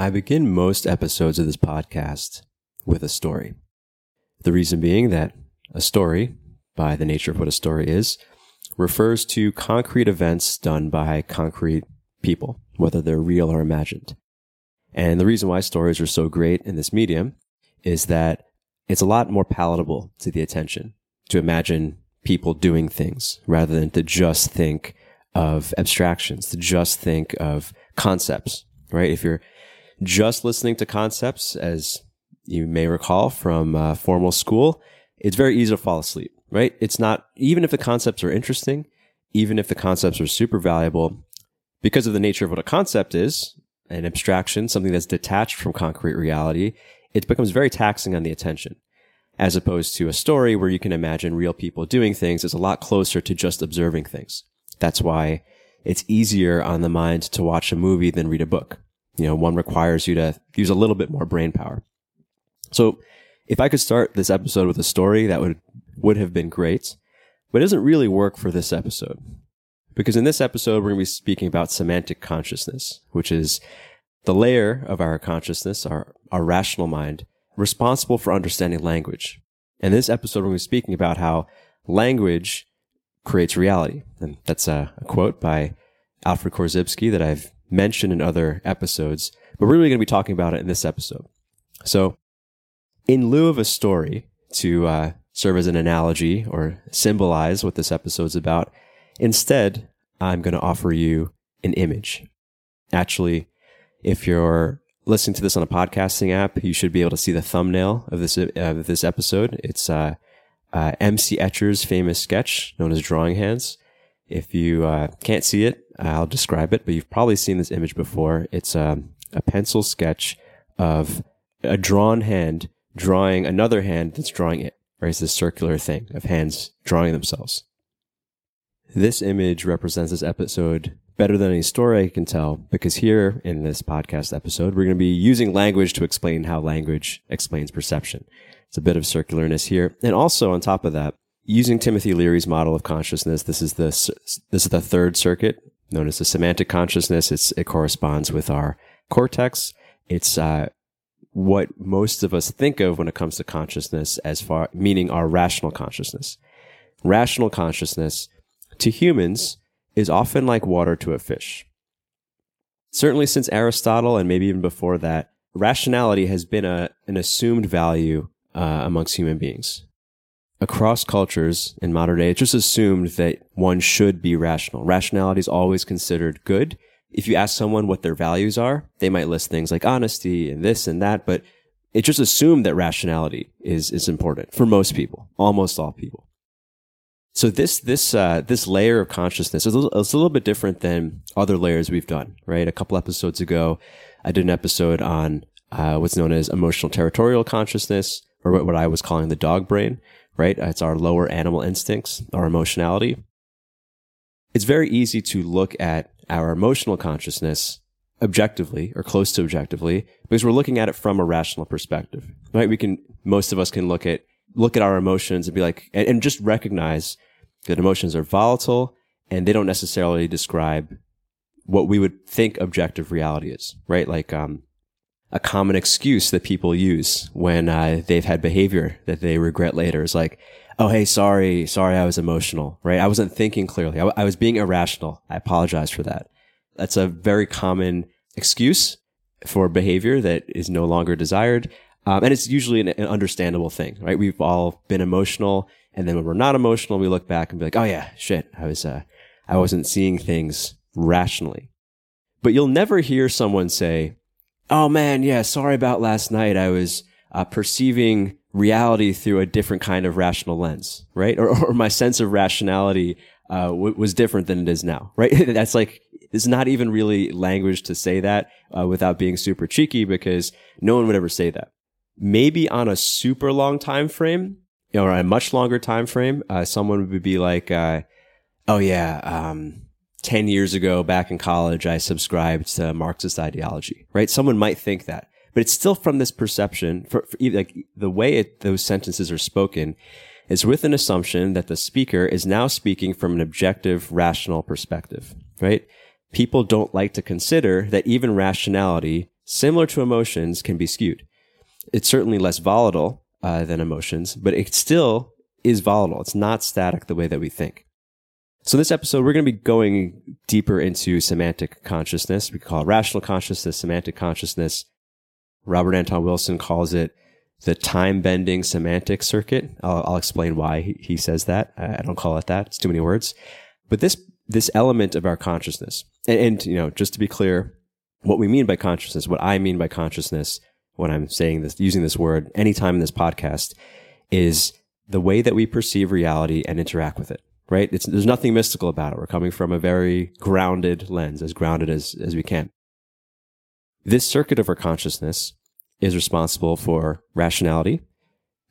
I begin most episodes of this podcast with a story. The reason being that a story, by the nature of what a story is, refers to concrete events done by concrete people, whether they're real or imagined. And the reason why stories are so great in this medium is that it's a lot more palatable to the attention to imagine people doing things rather than to just think of abstractions, to just think of concepts, right? If you're just listening to concepts, as you may recall from uh, formal school, it's very easy to fall asleep, right? It's not, even if the concepts are interesting, even if the concepts are super valuable, because of the nature of what a concept is, an abstraction, something that's detached from concrete reality, it becomes very taxing on the attention. As opposed to a story where you can imagine real people doing things is a lot closer to just observing things. That's why it's easier on the mind to watch a movie than read a book you know, one requires you to use a little bit more brain power. So if I could start this episode with a story, that would, would have been great, but it doesn't really work for this episode. Because in this episode, we're going to be speaking about semantic consciousness, which is the layer of our consciousness, our, our rational mind, responsible for understanding language. And this episode, we're going to be speaking about how language creates reality. And that's a, a quote by Alfred Korzybski that I've mentioned in other episodes, but we're really going to be talking about it in this episode. So, in lieu of a story to uh, serve as an analogy or symbolize what this episode's about, instead, I'm going to offer you an image. Actually, if you're listening to this on a podcasting app, you should be able to see the thumbnail of this of this episode. It's uh, uh, MC Escher's famous sketch known as Drawing Hands. If you uh, can't see it, I'll describe it, but you've probably seen this image before. It's a, um, a pencil sketch of a drawn hand drawing another hand that's drawing it, right? It's this circular thing of hands drawing themselves. This image represents this episode better than any story I can tell because here in this podcast episode, we're going to be using language to explain how language explains perception. It's a bit of circularness here. And also on top of that, using Timothy Leary's model of consciousness, this is the, this is the third circuit known as the semantic consciousness. It's, it corresponds with our cortex. It's uh, what most of us think of when it comes to consciousness as far, meaning our rational consciousness. Rational consciousness to humans is often like water to a fish. Certainly since Aristotle and maybe even before that, rationality has been a, an assumed value uh, amongst human beings across cultures in modern day, it's just assumed that one should be rational. Rationality is always considered good. If you ask someone what their values are, they might list things like honesty and this and that, but it's just assumed that rationality is, is important for most people, almost all people. So this, this, uh, this layer of consciousness is a, little, a little bit different than other layers we've done, right? A couple episodes ago, I did an episode on, uh, what's known as emotional territorial consciousness, or what, what I was calling the dog brain right? It's our lower animal instincts, our emotionality. It's very easy to look at our emotional consciousness objectively or close to objectively because we're looking at it from a rational perspective, right? We can, most of us can look at, look at our emotions and be like, and, and just recognize that emotions are volatile and they don't necessarily describe what we would think objective reality is, right? Like, um, a common excuse that people use when uh, they've had behavior that they regret later is like, oh, hey, sorry, sorry, I was emotional, right? I wasn't thinking clearly. I, I was being irrational. I apologize for that. That's a very common excuse for behavior that is no longer desired. Um, and it's usually an, an, understandable thing, right? We've all been emotional. And then when we're not emotional, we look back and be like, oh yeah, shit, I was, uh, I wasn't seeing things rationally. But you'll never hear someone say, oh man, yeah, sorry about last night. I was uh, perceiving reality through a different kind of rational lens, right? Or, or my sense of rationality uh, w- was different than it is now, right? That's like, it's not even really language to say that uh, without being super cheeky because no one would ever say that. Maybe on a super long time frame, you know, or a much longer time frame, uh, someone would be like, uh, "Oh yeah, um, 10 years ago back in college, I subscribed to Marxist ideology, right? Someone might think that, but it's still from this perception for, for like the way it, those sentences are spoken is with an assumption that the speaker is now speaking from an objective, rational perspective, right? People don't like to consider that even rationality similar to emotions, can be skewed. It's certainly less volatile uh, than emotions, but it still is volatile. It's not static the way that we think. So, this episode, we're going to be going deeper into semantic consciousness. We call it rational consciousness, semantic consciousness. Robert Anton Wilson calls it the time bending semantic circuit. I'll, I'll explain why he, he, says that. I don't call it that. It's too many words. But this, this element of our consciousness, and, and, you know, just to be clear, what we mean by consciousness, what I mean by consciousness when I'm saying this, using this word anytime in this podcast is the way that we perceive reality and interact with it, right? It's, there's nothing mystical about it. We're coming from a very grounded lens, as grounded as, as we can. This circuit of our consciousness is responsible for rationality,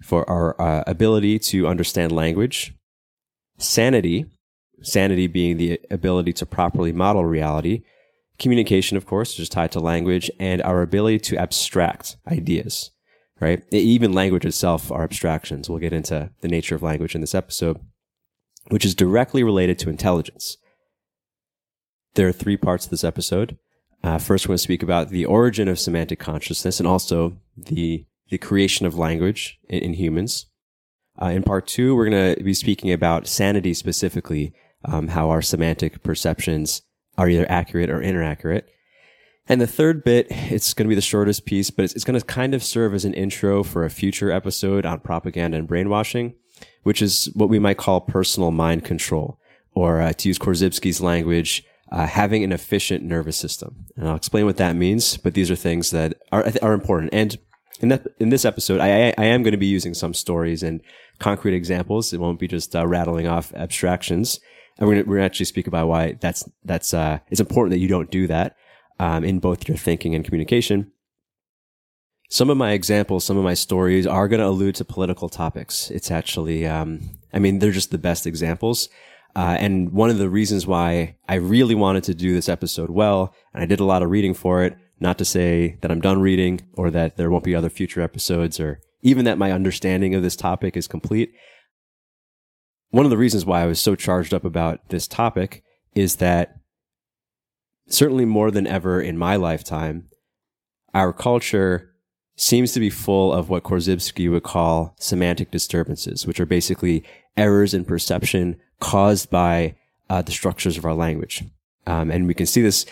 for our uh, ability to understand language, sanity, sanity being the ability to properly model reality, communication, of course, which is tied to language, and our ability to abstract ideas, right? Even language itself are abstractions. We'll get into the nature of language in this episode, which is directly related to intelligence. There are three parts of this episode. Uh, first, we're going to speak about the origin of semantic consciousness and also the the creation of language in, in humans. Uh, in part two, we're going to be speaking about sanity specifically, um, how our semantic perceptions are either accurate or inaccurate. And the third bit, it's going to be the shortest piece, but it's, it's going to kind of serve as an intro for a future episode on propaganda and brainwashing, which is what we might call personal mind control, or uh, to use Korzybski's language, uh, having an efficient nervous system. And I'll explain what that means, but these are things that are, are important. And in that, in this episode, I, I am going to be using some stories and concrete examples. It won't be just uh, rattling off abstractions. And we're going to actually speak about why that's, that's, uh, it's important that you don't do that, um, in both your thinking and communication. Some of my examples, some of my stories are going to allude to political topics. It's actually, um, I mean, they're just the best examples. Uh, and one of the reasons why I really wanted to do this episode well, and I did a lot of reading for it, not to say that I'm done reading or that there won't be other future episodes or even that my understanding of this topic is complete. One of the reasons why I was so charged up about this topic is that certainly more than ever in my lifetime, our culture seems to be full of what Korzybski would call semantic disturbances, which are basically errors in perception caused by uh, the structures of our language. Um, and we can see this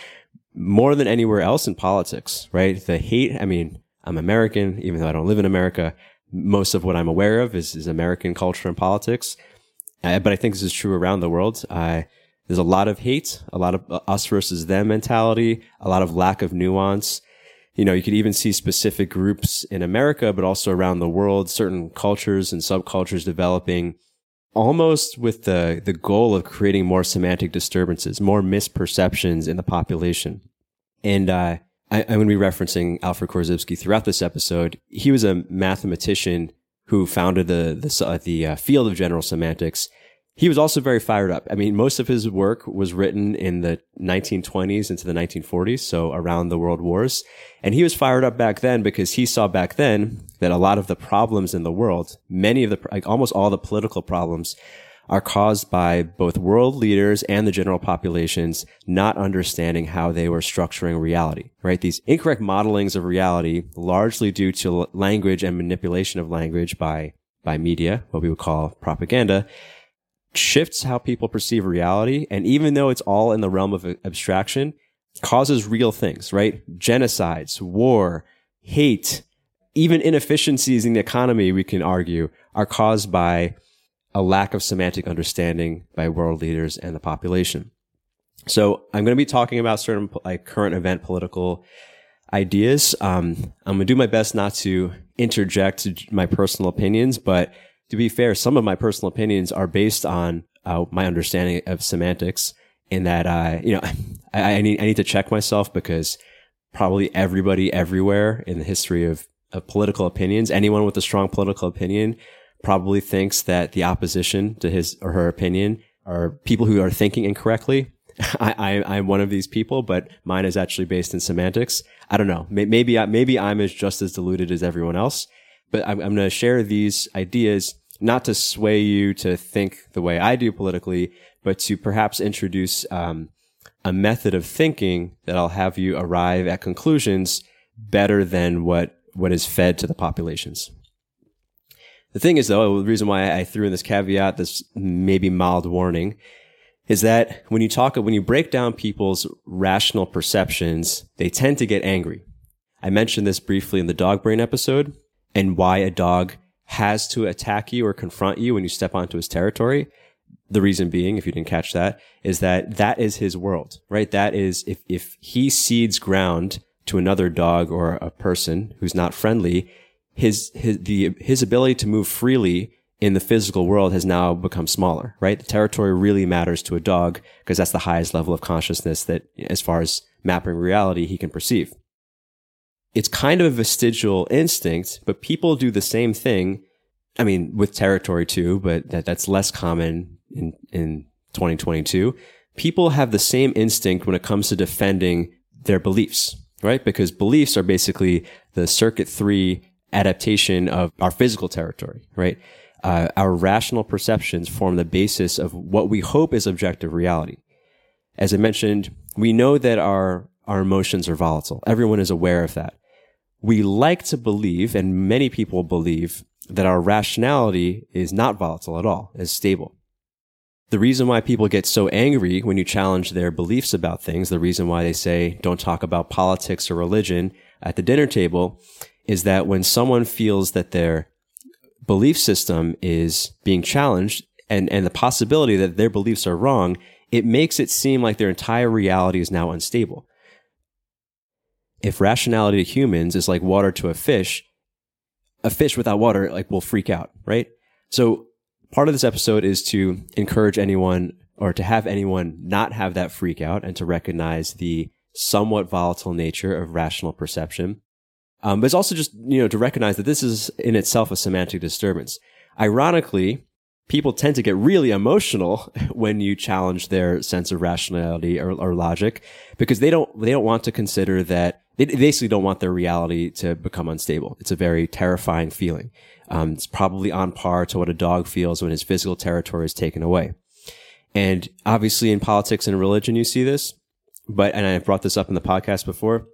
more than anywhere else in politics, right? The hate, I mean, I'm American, even though I don't live in America. Most of what I'm aware of is, is American culture and politics. Uh, but I think this is true around the world. Uh, there's a lot of hate, a lot of uh, us versus them mentality, a lot of lack of nuance. You know, you could even see specific groups in America, but also around the world, certain cultures and subcultures developing almost with the, the goal of creating more semantic disturbances, more misperceptions in the population. And uh, I, am going to be referencing Alfred Korzybski throughout this episode. He was a mathematician who founded the the, the uh, field of general semantics he was also very fired up. I mean, most of his work was written in the 1920s into the 1940s, so around the world wars. And he was fired up back then because he saw back then that a lot of the problems in the world, many of the, like almost all the political problems are caused by both world leaders and the general populations not understanding how they were structuring reality, right? These incorrect modelings of reality, largely due to language and manipulation of language by, by media, what we would call propaganda, shifts how people perceive reality. And even though it's all in the realm of abstraction, causes real things, right? Genocides, war, hate, even inefficiencies in the economy, we can argue, are caused by a lack of semantic understanding by world leaders and the population. So I'm going to be talking about certain like current event political ideas. Um, I'm going to do my best not to interject my personal opinions, but to be fair, some of my personal opinions are based on uh, my understanding of semantics. In that, uh, you know, I, I, need I need to check myself because probably everybody everywhere in the history of, of political opinions, anyone with a strong political opinion, probably thinks that the opposition to his or her opinion are people who are thinking incorrectly. I, I, am one of these people, but mine is actually based in semantics. I don't know. Maybe, maybe I'm as just as deluded as everyone else. But I'm, I'm going to share these ideas not to sway you to think the way I do politically, but to perhaps introduce um, a method of thinking that I'll have you arrive at conclusions better than what, what is fed to the populations. The thing is, though, the reason why I threw in this caveat, this maybe mild warning, is that when you talk, when you break down people's rational perceptions, they tend to get angry. I mentioned this briefly in the dog brain episode and why a dog has to attack you or confront you when you step onto his territory. The reason being, if you didn't catch that, is that that is his world, right? That is, if, if he cedes ground to another dog or a person who's not friendly, his, his, the, his ability to move freely in the physical world has now become smaller, right? The territory really matters to a dog because that's the highest level of consciousness that, as far as mapping reality, he can perceive. It's kind of a vestigial instinct, but people do the same thing. I mean, with territory too, but that, that's less common in, in 2022. People have the same instinct when it comes to defending their beliefs, right? Because beliefs are basically the circuit three adaptation of our physical territory, right? uh, our rational perceptions form the basis of what we hope is objective reality. As I mentioned, we know that our, our emotions are volatile. Everyone is aware of that. We like to believe, and many people believe, that our rationality is not volatile at all, is stable. The reason why people get so angry when you challenge their beliefs about things, the reason why they say don't talk about politics or religion at the dinner table, is that when someone feels that their belief system is being challenged and, and the possibility that their beliefs are wrong, it makes it seem like their entire reality is now unstable. If rationality to humans is like water to a fish, a fish without water like will freak out, right? So part of this episode is to encourage anyone or to have anyone not have that freak out and to recognize the somewhat volatile nature of rational perception um, but it's also just, you know, to recognize that this is in itself a semantic disturbance. Ironically, people tend to get really emotional when you challenge their sense of rationality or, or logic because they don't, they don't want to consider that they basically don't want their reality to become unstable. It's a very terrifying feeling. Um, it's probably on par to what a dog feels when his physical territory is taken away. And obviously in politics and religion, you see this, but, and I've brought this up in the podcast before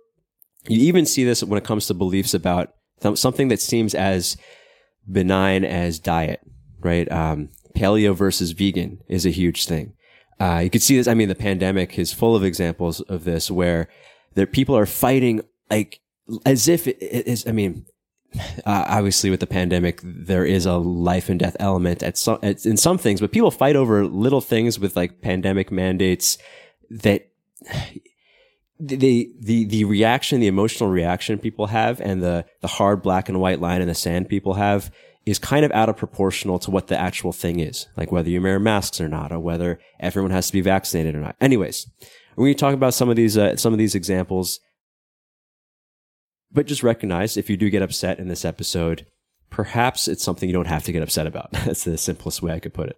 you even see this when it comes to beliefs about th- something that seems as benign as diet, right? Um, paleo versus vegan is a huge thing. Uh, you could see this. I mean, the pandemic is full of examples of this where there people are fighting like as if it is. I mean, uh, obviously with the pandemic, there is a life and death element at some, at, in some things, but people fight over little things with like pandemic mandates that the the the reaction, the emotional reaction people have, and the the hard black and white line in the sand people have is kind of out of proportional to what the actual thing is, like whether you wear masks or not, or whether everyone has to be vaccinated or not. Anyways, we're talk about some of these uh, some of these examples, but just recognize if you do get upset in this episode, perhaps it's something you don't have to get upset about. That's the simplest way I could put it.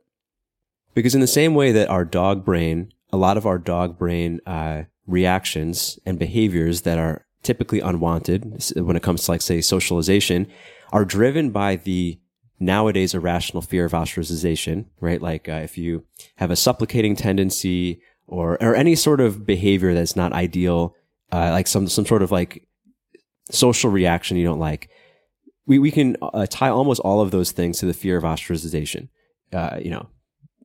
Because in the same way that our dog brain, a lot of our dog brain uh, reactions and behaviors that are typically unwanted when it comes to like say socialization are driven by the nowadays irrational fear of ostracization, right? Like uh, if you have a supplicating tendency or or any sort of behavior that's not ideal, uh, like some some sort of like social reaction you don't like, we we can uh, tie almost all of those things to the fear of ostracization. Uh, you know,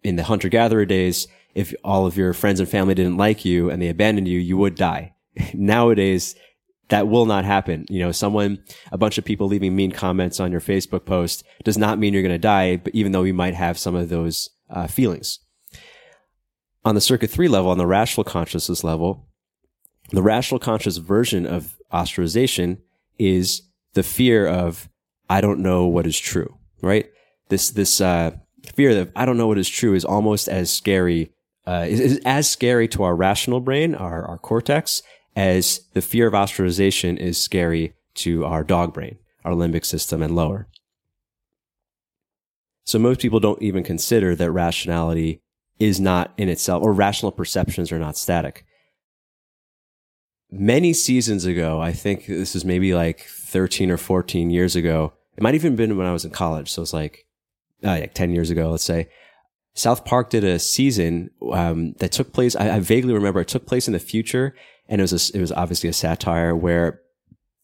in the hunter gatherer days, if all of your friends and family didn't like you and they abandoned you, you would die. Nowadays, that will not happen. You know, someone, a bunch of people leaving mean comments on your Facebook post does not mean you're going to die, but even though you might have some of those uh, feelings. On the circuit three level, on the rational consciousness level, the rational conscious version of ostracization is the fear of, I don't know what is true, right? This, this, uh, fear that I don't know what is true is almost as scary uh, is, is, as scary to our rational brain, our, our cortex, as the fear of ostracization is scary to our dog brain, our limbic system, and lower. So most people don't even consider that rationality is not in itself, or rational perceptions are not static. Many seasons ago, I think this is maybe like 13 or 14 years ago. It might even been when I was in college. So it's like, uh, like 10 years ago, let's say. South Park did a season um, that took place. I, I, vaguely remember it took place in the future, and it was a, it was obviously a satire where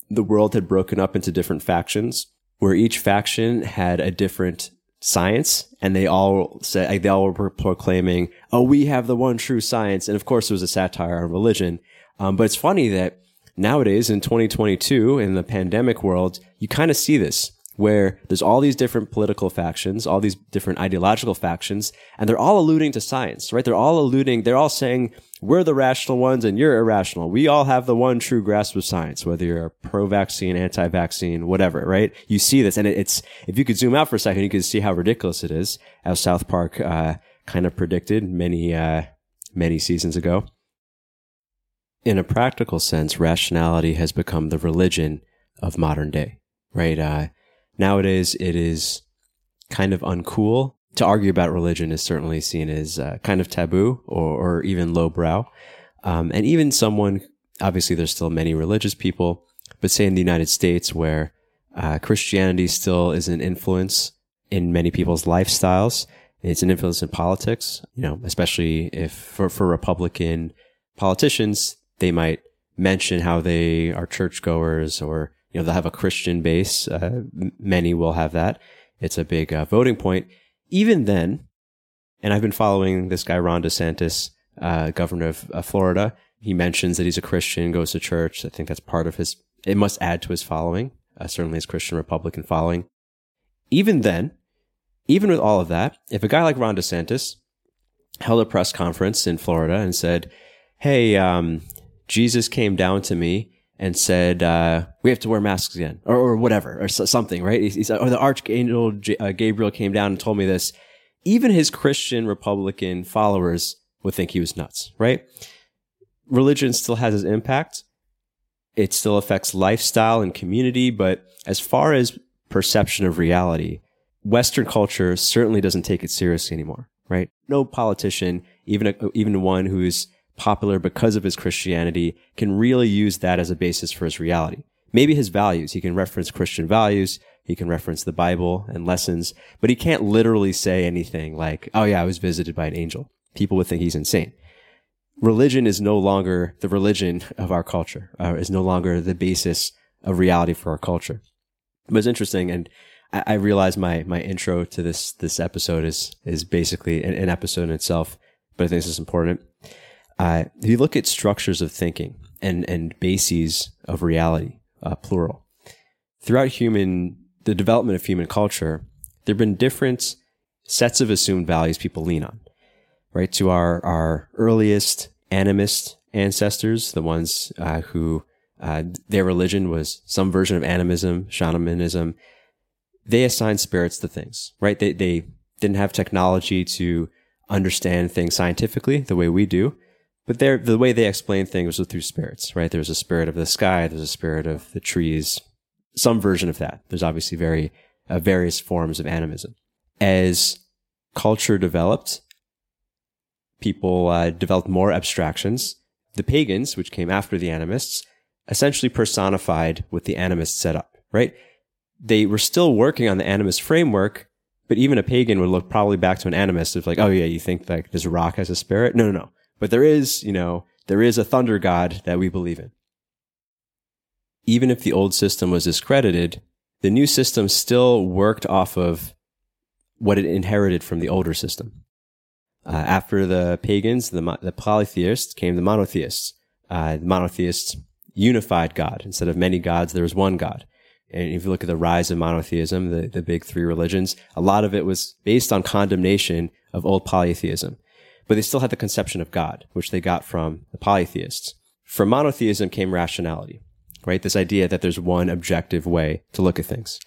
the world had broken up into different factions where each faction had a different science and they all said they all were proclaiming oh we have the one true science and of course it was a satire on religion um, but it's funny that nowadays in 2022 in the pandemic world you kind of see this where there's all these different political factions, all these different ideological factions, and they're all alluding to science, right? They're all alluding, they're all saying, we're the rational ones and you're irrational. We all have the one true grasp of science, whether you're pro-vaccine, anti-vaccine, whatever, right? You see this, and it's, if you could zoom out for a second, you could see how ridiculous it is, as South Park, uh, kind of predicted many, uh, many seasons ago. In a practical sense, rationality has become the religion of modern day, right? Uh, Nowadays, it is kind of uncool to argue about religion is certainly seen as uh, kind of taboo or, or even lowbrow. Um, and even someone, obviously, there's still many religious people, but say in the United States where uh, Christianity still is an influence in many people's lifestyles. It's an influence in politics, you know, especially if for, for Republican politicians, they might mention how they are churchgoers or you know, they'll have a Christian base. Uh, many will have that. It's a big uh, voting point. Even then, and I've been following this guy, Ron DeSantis, uh, governor of Florida. He mentions that he's a Christian, goes to church. I think that's part of his, it must add to his following, uh, certainly his Christian Republican following. Even then, even with all of that, if a guy like Ron DeSantis held a press conference in Florida and said, Hey, um, Jesus came down to me and said, uh, we have to wear masks again or, or whatever or something, right? He, said, or the archangel uh, Gabriel came down and told me this. Even his Christian Republican followers would think he was nuts, right? Religion still has its impact. It still affects lifestyle and community. But as far as perception of reality, Western culture certainly doesn't take it seriously anymore, right? No politician, even, a, even one who's popular because of his Christianity can really use that as a basis for his reality. Maybe his values. He can reference Christian values. He can reference the Bible and lessons, but he can't literally say anything like, Oh yeah, I was visited by an angel. People would think he's insane. Religion is no longer the religion of our culture, uh, is no longer the basis of reality for our culture. But it's interesting. And I, I realize my, my intro to this, this episode is, is basically an, an episode in itself, but I think this is important. Uh, if you look at structures of thinking and, and bases of reality, uh, plural, throughout human, the development of human culture, there have been different sets of assumed values people lean on, right? To our, our earliest animist ancestors, the ones uh, who uh, their religion was some version of animism, shamanism, they assigned spirits to things, right? They, they didn't have technology to understand things scientifically the way we do. But the way they explain things was through spirits, right? There's a spirit of the sky, there's a spirit of the trees, some version of that. There's obviously very uh, various forms of animism. As culture developed, people uh, developed more abstractions. The pagans, which came after the animists, essentially personified what the animists set up, right? They were still working on the animist framework, but even a pagan would look probably back to an animist of like, oh yeah, you think like this rock has a spirit? No, no, no. But there is, you know, there is a thunder god that we believe in. Even if the old system was discredited, the new system still worked off of what it inherited from the older system. Uh, after the pagans, the, the polytheists came the monotheists. Uh, the monotheists unified God. Instead of many gods, there was one God. And if you look at the rise of monotheism, the, the big three religions, a lot of it was based on condemnation of old polytheism but they still had the conception of God, which they got from the polytheists. From monotheism came rationality, right? This idea that there's one objective way to look at things.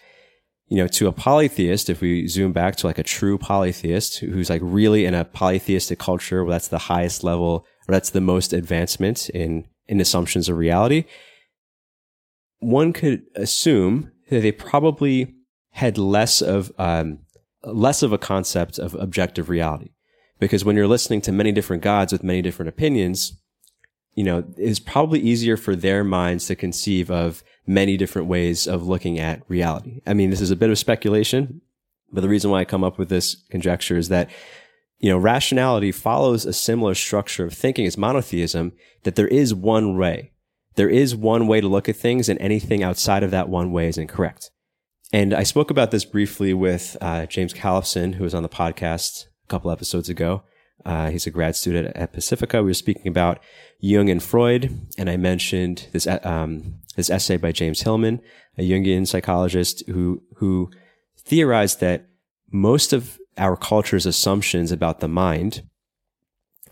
You know, to a polytheist, if we zoom back to like a true polytheist who's like really in a polytheistic culture where that's the highest level or that's the most advancement in, in assumptions of reality, one could assume that they probably had less of, um, less of a concept of objective reality because when you're listening to many different gods with many different opinions, you know, it's probably easier for their minds to conceive of many different ways of looking at reality. I mean, this is a bit of speculation, but the reason why I come up with this conjecture is that, you know, rationality follows a similar structure of thinking as monotheism, that there is one way. there is one way to look at things, and anything outside of that one way is incorrect. And I spoke about this briefly with uh, James Callison, who was on the podcast couple episodes ago. Uh, he's a grad student at Pacifica. We were speaking about Jung and Freud, and I mentioned this um, this essay by James Hillman, a Jungian psychologist who who theorized that most of our culture's assumptions about the mind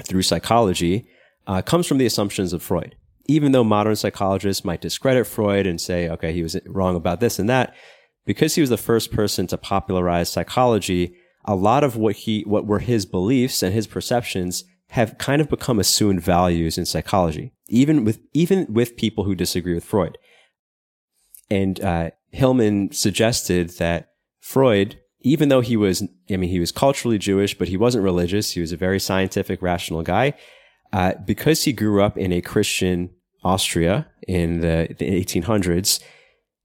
through psychology uh, comes from the assumptions of Freud. Even though modern psychologists might discredit Freud and say, okay, he was wrong about this and that, because he was the first person to popularize psychology, a lot of what he, what were his beliefs and his perceptions have kind of become assumed values in psychology, even with, even with people who disagree with Freud. And, uh, Hillman suggested that Freud, even though he was, I mean, he was culturally Jewish, but he wasn't religious. He was a very scientific, rational guy. Uh, because he grew up in a Christian Austria in the, the 1800s,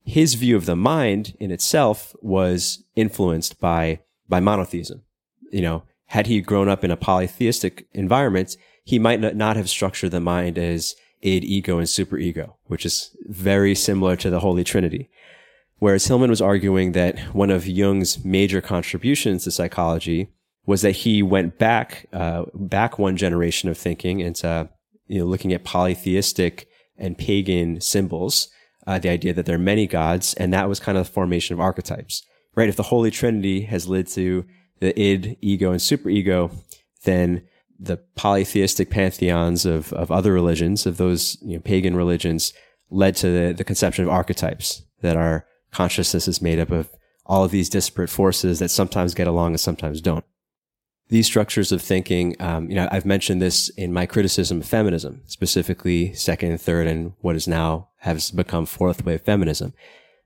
his view of the mind in itself was influenced by by monotheism. You know, had he grown up in a polytheistic environment, he might not have structured the mind as id, ego, and superego, which is very similar to the Holy Trinity. Whereas Hillman was arguing that one of Jung's major contributions to psychology was that he went back, uh, back one generation of thinking into, you know, looking at polytheistic and pagan symbols, uh, the idea that there are many gods, and that was kind of the formation of archetypes, right? If the Holy Trinity has led to the id, ego, and superego, then the polytheistic pantheons of, of other religions, of those you know, pagan religions, led to the, the conception of archetypes that our consciousness is made up of all of these disparate forces that sometimes get along and sometimes don't these structures of thinking, um, you know, I've mentioned this in my criticism of feminism, specifically second, third, and what is now has become fourth wave feminism.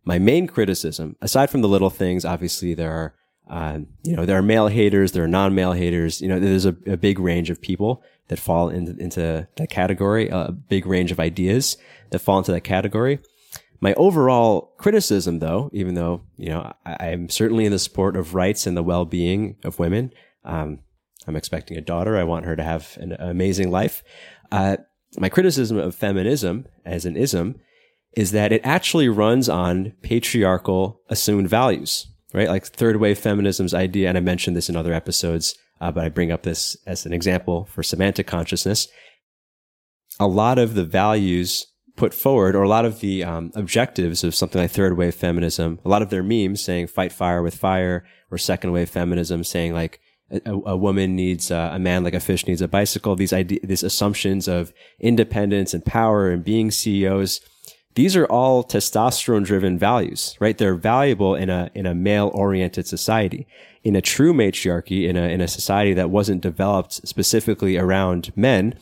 My main criticism, aside from the little things, obviously there are, um, you know, there are male haters, there are non-male haters. You know, there's a, a big range of people that fall in, into that category, a big range of ideas that fall into that category. My overall criticism, though, even though, you know, I, I'm certainly in the support of rights and the well-being of women, um, I'm expecting a daughter. I want her to have an amazing life. Uh, my criticism of feminism as an ism is that it actually runs on patriarchal assumed values, right? Like third wave feminism's idea, and I mentioned this in other episodes, uh, but I bring up this as an example for semantic consciousness. A lot of the values put forward, or a lot of the um, objectives of something like third wave feminism, a lot of their memes saying fight fire with fire, or second wave feminism saying like a, a woman needs uh, a man like a fish needs a bicycle. These ide- these assumptions of independence and power and being CEOs. These are all testosterone driven values, right? They're valuable in a, in a male oriented society. In a true matriarchy, in a, in a society that wasn't developed specifically around men,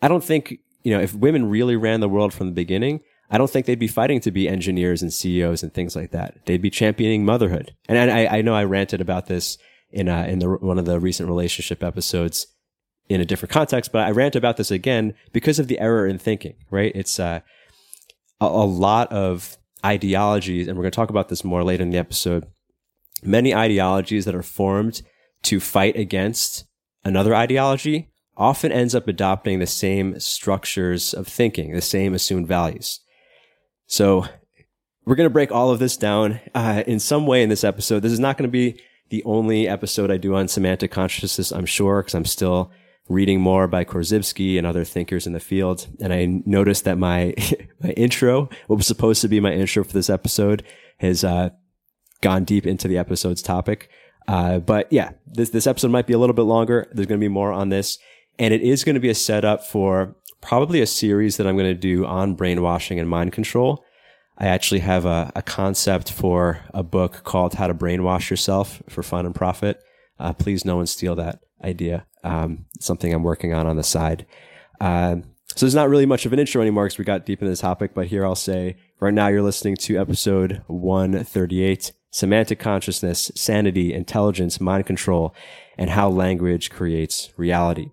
I don't think, you know, if women really ran the world from the beginning, I don't think they'd be fighting to be engineers and CEOs and things like that. They'd be championing motherhood. And I, I know I ranted about this in uh, in the one of the recent relationship episodes in a different context, but I rant about this again because of the error in thinking. Right? It's uh, a, a lot of ideologies, and we're going to talk about this more later in the episode. Many ideologies that are formed to fight against another ideology often ends up adopting the same structures of thinking, the same assumed values. So we're going to break all of this down uh, in some way in this episode. This is not going to be the only episode I do on semantic consciousness, I'm sure, because I'm still reading more by Korzybski and other thinkers in the field. And I noticed that my, my intro, what was supposed to be my intro for this episode has, uh, gone deep into the episode's topic. Uh, but yeah, this, this episode might be a little bit longer. There's going to be more on this and it is going to be a setup for probably a series that I'm going to do on brainwashing and mind control. I actually have a, a, concept for a book called How to Brainwash Yourself for Fun and Profit. Uh, please, no one steal that idea. Um, something I'm working on on the side. Uh, so there's not really much of an intro anymore because we got deep into the topic, but here I'll say right now you're listening to episode 138 Semantic Consciousness, Sanity, Intelligence, Mind Control, and How Language Creates Reality.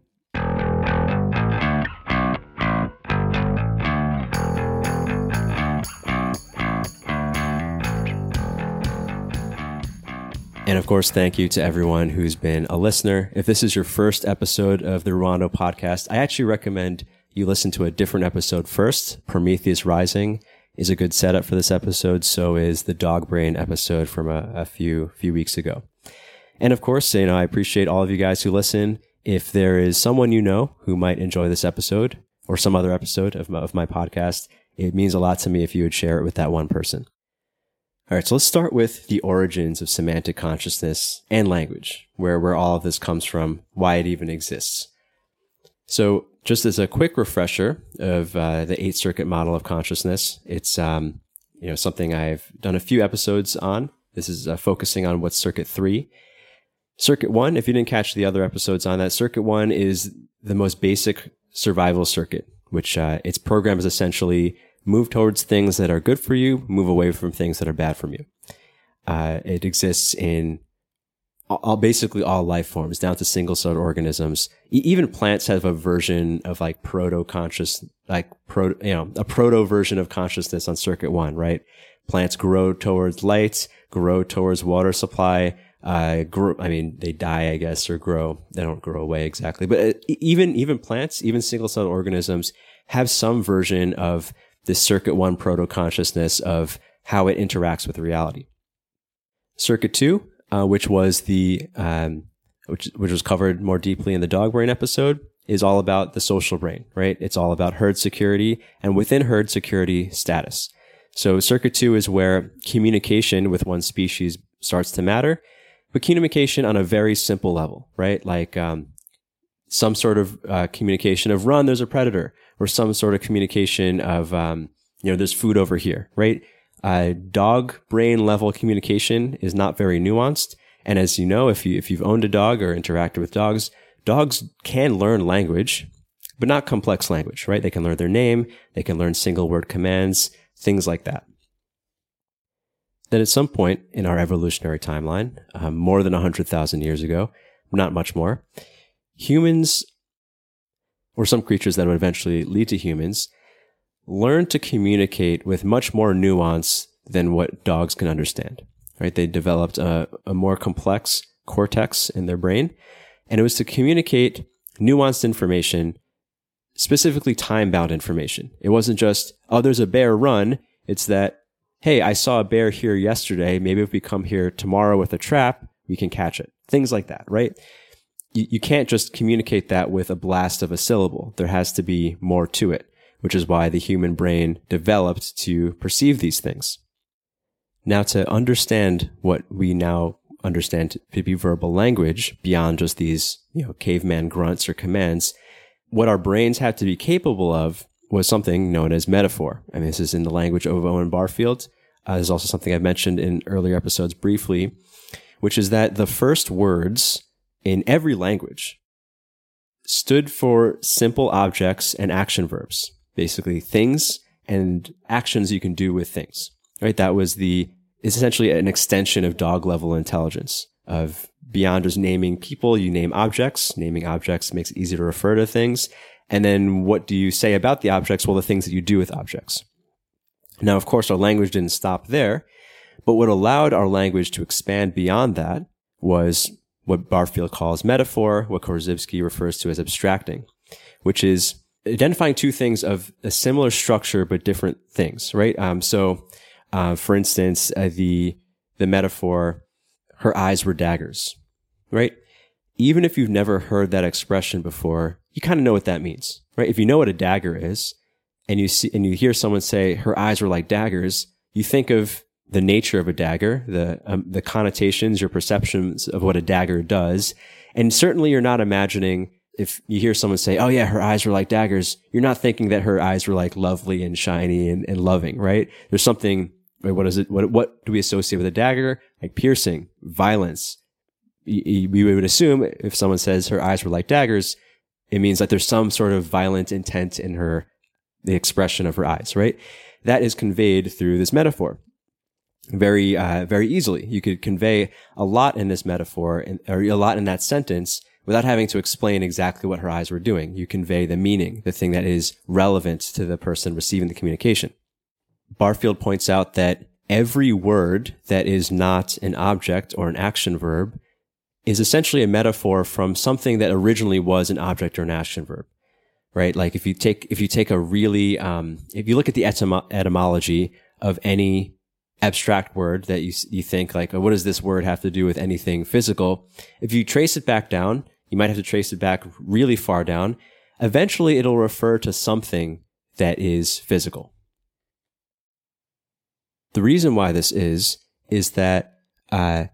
And of course, thank you to everyone who's been a listener. If this is your first episode of the Ruando podcast, I actually recommend you listen to a different episode first. Prometheus Rising is a good setup for this episode. So is the dog brain episode from a, a few, few weeks ago. And of course, you know, I appreciate all of you guys who listen. If there is someone you know who might enjoy this episode or some other episode of my, of my podcast, it means a lot to me if you would share it with that one person. All right, so let's start with the origins of semantic consciousness and language, where, where all of this comes from, why it even exists. So, just as a quick refresher of uh, the eight circuit model of consciousness, it's um, you know something I've done a few episodes on. This is uh, focusing on what's circuit three. Circuit one, if you didn't catch the other episodes on that, circuit one is the most basic survival circuit, which uh, its program is essentially move towards things that are good for you, move away from things that are bad for you. Uh, it exists in all, basically all life forms, down to single celled organisms. E- even plants have a version of like proto conscious, like proto, you know, a proto version of consciousness on circuit one, right? Plants grow towards light, grow towards water supply. Uh, grow, I mean, they die, I guess, or grow. They don't grow away exactly, but uh, even, even plants, even single celled organisms have some version of this circuit one proto consciousness of how it interacts with reality. Circuit two, uh, which was the um, which which was covered more deeply in the dog brain episode, is all about the social brain, right? It's all about herd security and within herd security status. So circuit two is where communication with one species starts to matter, but communication on a very simple level, right? Like um, some sort of uh, communication of run, there's a predator, or some sort of communication of, um, you know, there's food over here, right? Uh, dog brain level communication is not very nuanced. And as you know, if you, if you've owned a dog or interacted with dogs, dogs can learn language, but not complex language, right? They can learn their name. They can learn single word commands, things like that. Then at some point in our evolutionary timeline, um, more than 100,000 years ago, not much more, humans or some creatures that would eventually lead to humans, learn to communicate with much more nuance than what dogs can understand. Right? They developed a, a more complex cortex in their brain, and it was to communicate nuanced information, specifically time bound information. It wasn't just, oh, there's a bear, run. It's that, hey, I saw a bear here yesterday. Maybe if we come here tomorrow with a trap, we can catch it. Things like that, right? You, you can't just communicate that with a blast of a syllable. There has to be more to it, which is why the human brain developed to perceive these things. Now, to understand what we now understand to be verbal language beyond just these, you know, caveman grunts or commands, what our brains have to be capable of was something known as metaphor. I mean, this is in the language of Owen Barfield. Uh, there's also something I've mentioned in earlier episodes briefly, which is that the first words in every language stood for simple objects and action verbs, basically things and actions you can do with things. Right? That was the it's essentially an extension of dog level intelligence of beyond just naming people, you name objects. Naming objects makes it easy to refer to things. And then what do you say about the objects? Well, the things that you do with objects. Now, of course, our language didn't stop there, but what allowed our language to expand beyond that was what Barfield calls metaphor, what Korzybski refers to as abstracting, which is identifying two things of a similar structure but different things, right? Um, so, uh, for instance, uh, the the metaphor, her eyes were daggers, right? Even if you've never heard that expression before, you kind of know what that means, right? If you know what a dagger is, and you see and you hear someone say her eyes were like daggers, you think of the nature of a dagger, the um, the connotations, your perceptions of what a dagger does, and certainly you're not imagining if you hear someone say, "Oh yeah, her eyes were like daggers," you're not thinking that her eyes were like lovely and shiny and, and loving, right? There's something. What is it? What what do we associate with a dagger? Like piercing, violence. We would assume if someone says her eyes were like daggers, it means that there's some sort of violent intent in her, the expression of her eyes, right? That is conveyed through this metaphor very, uh, very easily. You could convey a lot in this metaphor or a lot in that sentence without having to explain exactly what her eyes were doing. You convey the meaning, the thing that is relevant to the person receiving the communication. Barfield points out that every word that is not an object or an action verb is essentially a metaphor from something that originally was an object or an action verb. right? Like if you take, if you take a really, um, if you look at the etymo- etymology of any abstract word that you, you think like, oh, what does this word have to do with anything physical? If you trace it back down, you might have to trace it back really far down. Eventually it'll refer to something that is physical. The reason why this is, is that, uh,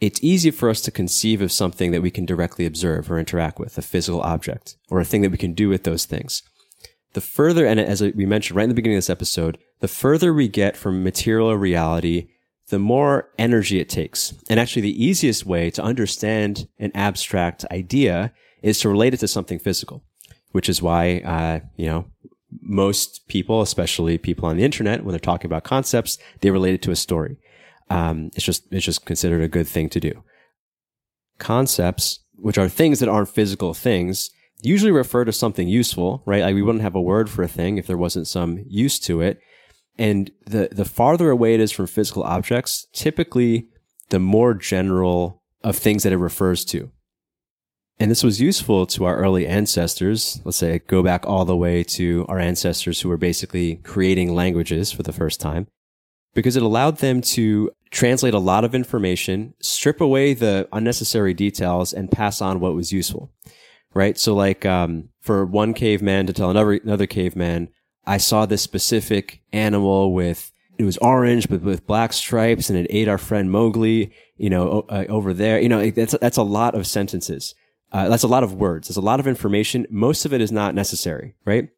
it's easy for us to conceive of something that we can directly observe or interact with, a physical object, or a thing that we can do with those things. The further, and as we mentioned right in the beginning of this episode, the further we get from material reality, the more energy it takes. And actually, the easiest way to understand an abstract idea is to relate it to something physical, which is why, uh, you know, most people, especially people on the internet, when they're talking about concepts, they relate it to a story. Um, it's just it's just considered a good thing to do. Concepts, which are things that aren't physical things, usually refer to something useful, right? Like we wouldn't have a word for a thing if there wasn't some use to it. And the the farther away it is from physical objects, typically the more general of things that it refers to. And this was useful to our early ancestors. Let's say go back all the way to our ancestors who were basically creating languages for the first time because it allowed them to translate a lot of information, strip away the unnecessary details, and pass on what was useful. Right. So, like, um, for one caveman to tell another another caveman, I saw this specific animal with it was orange but with black stripes, and it ate our friend Mowgli. You know, uh, over there. You know, that's that's a lot of sentences. Uh, that's a lot of words. There's a lot of information. Most of it is not necessary, right?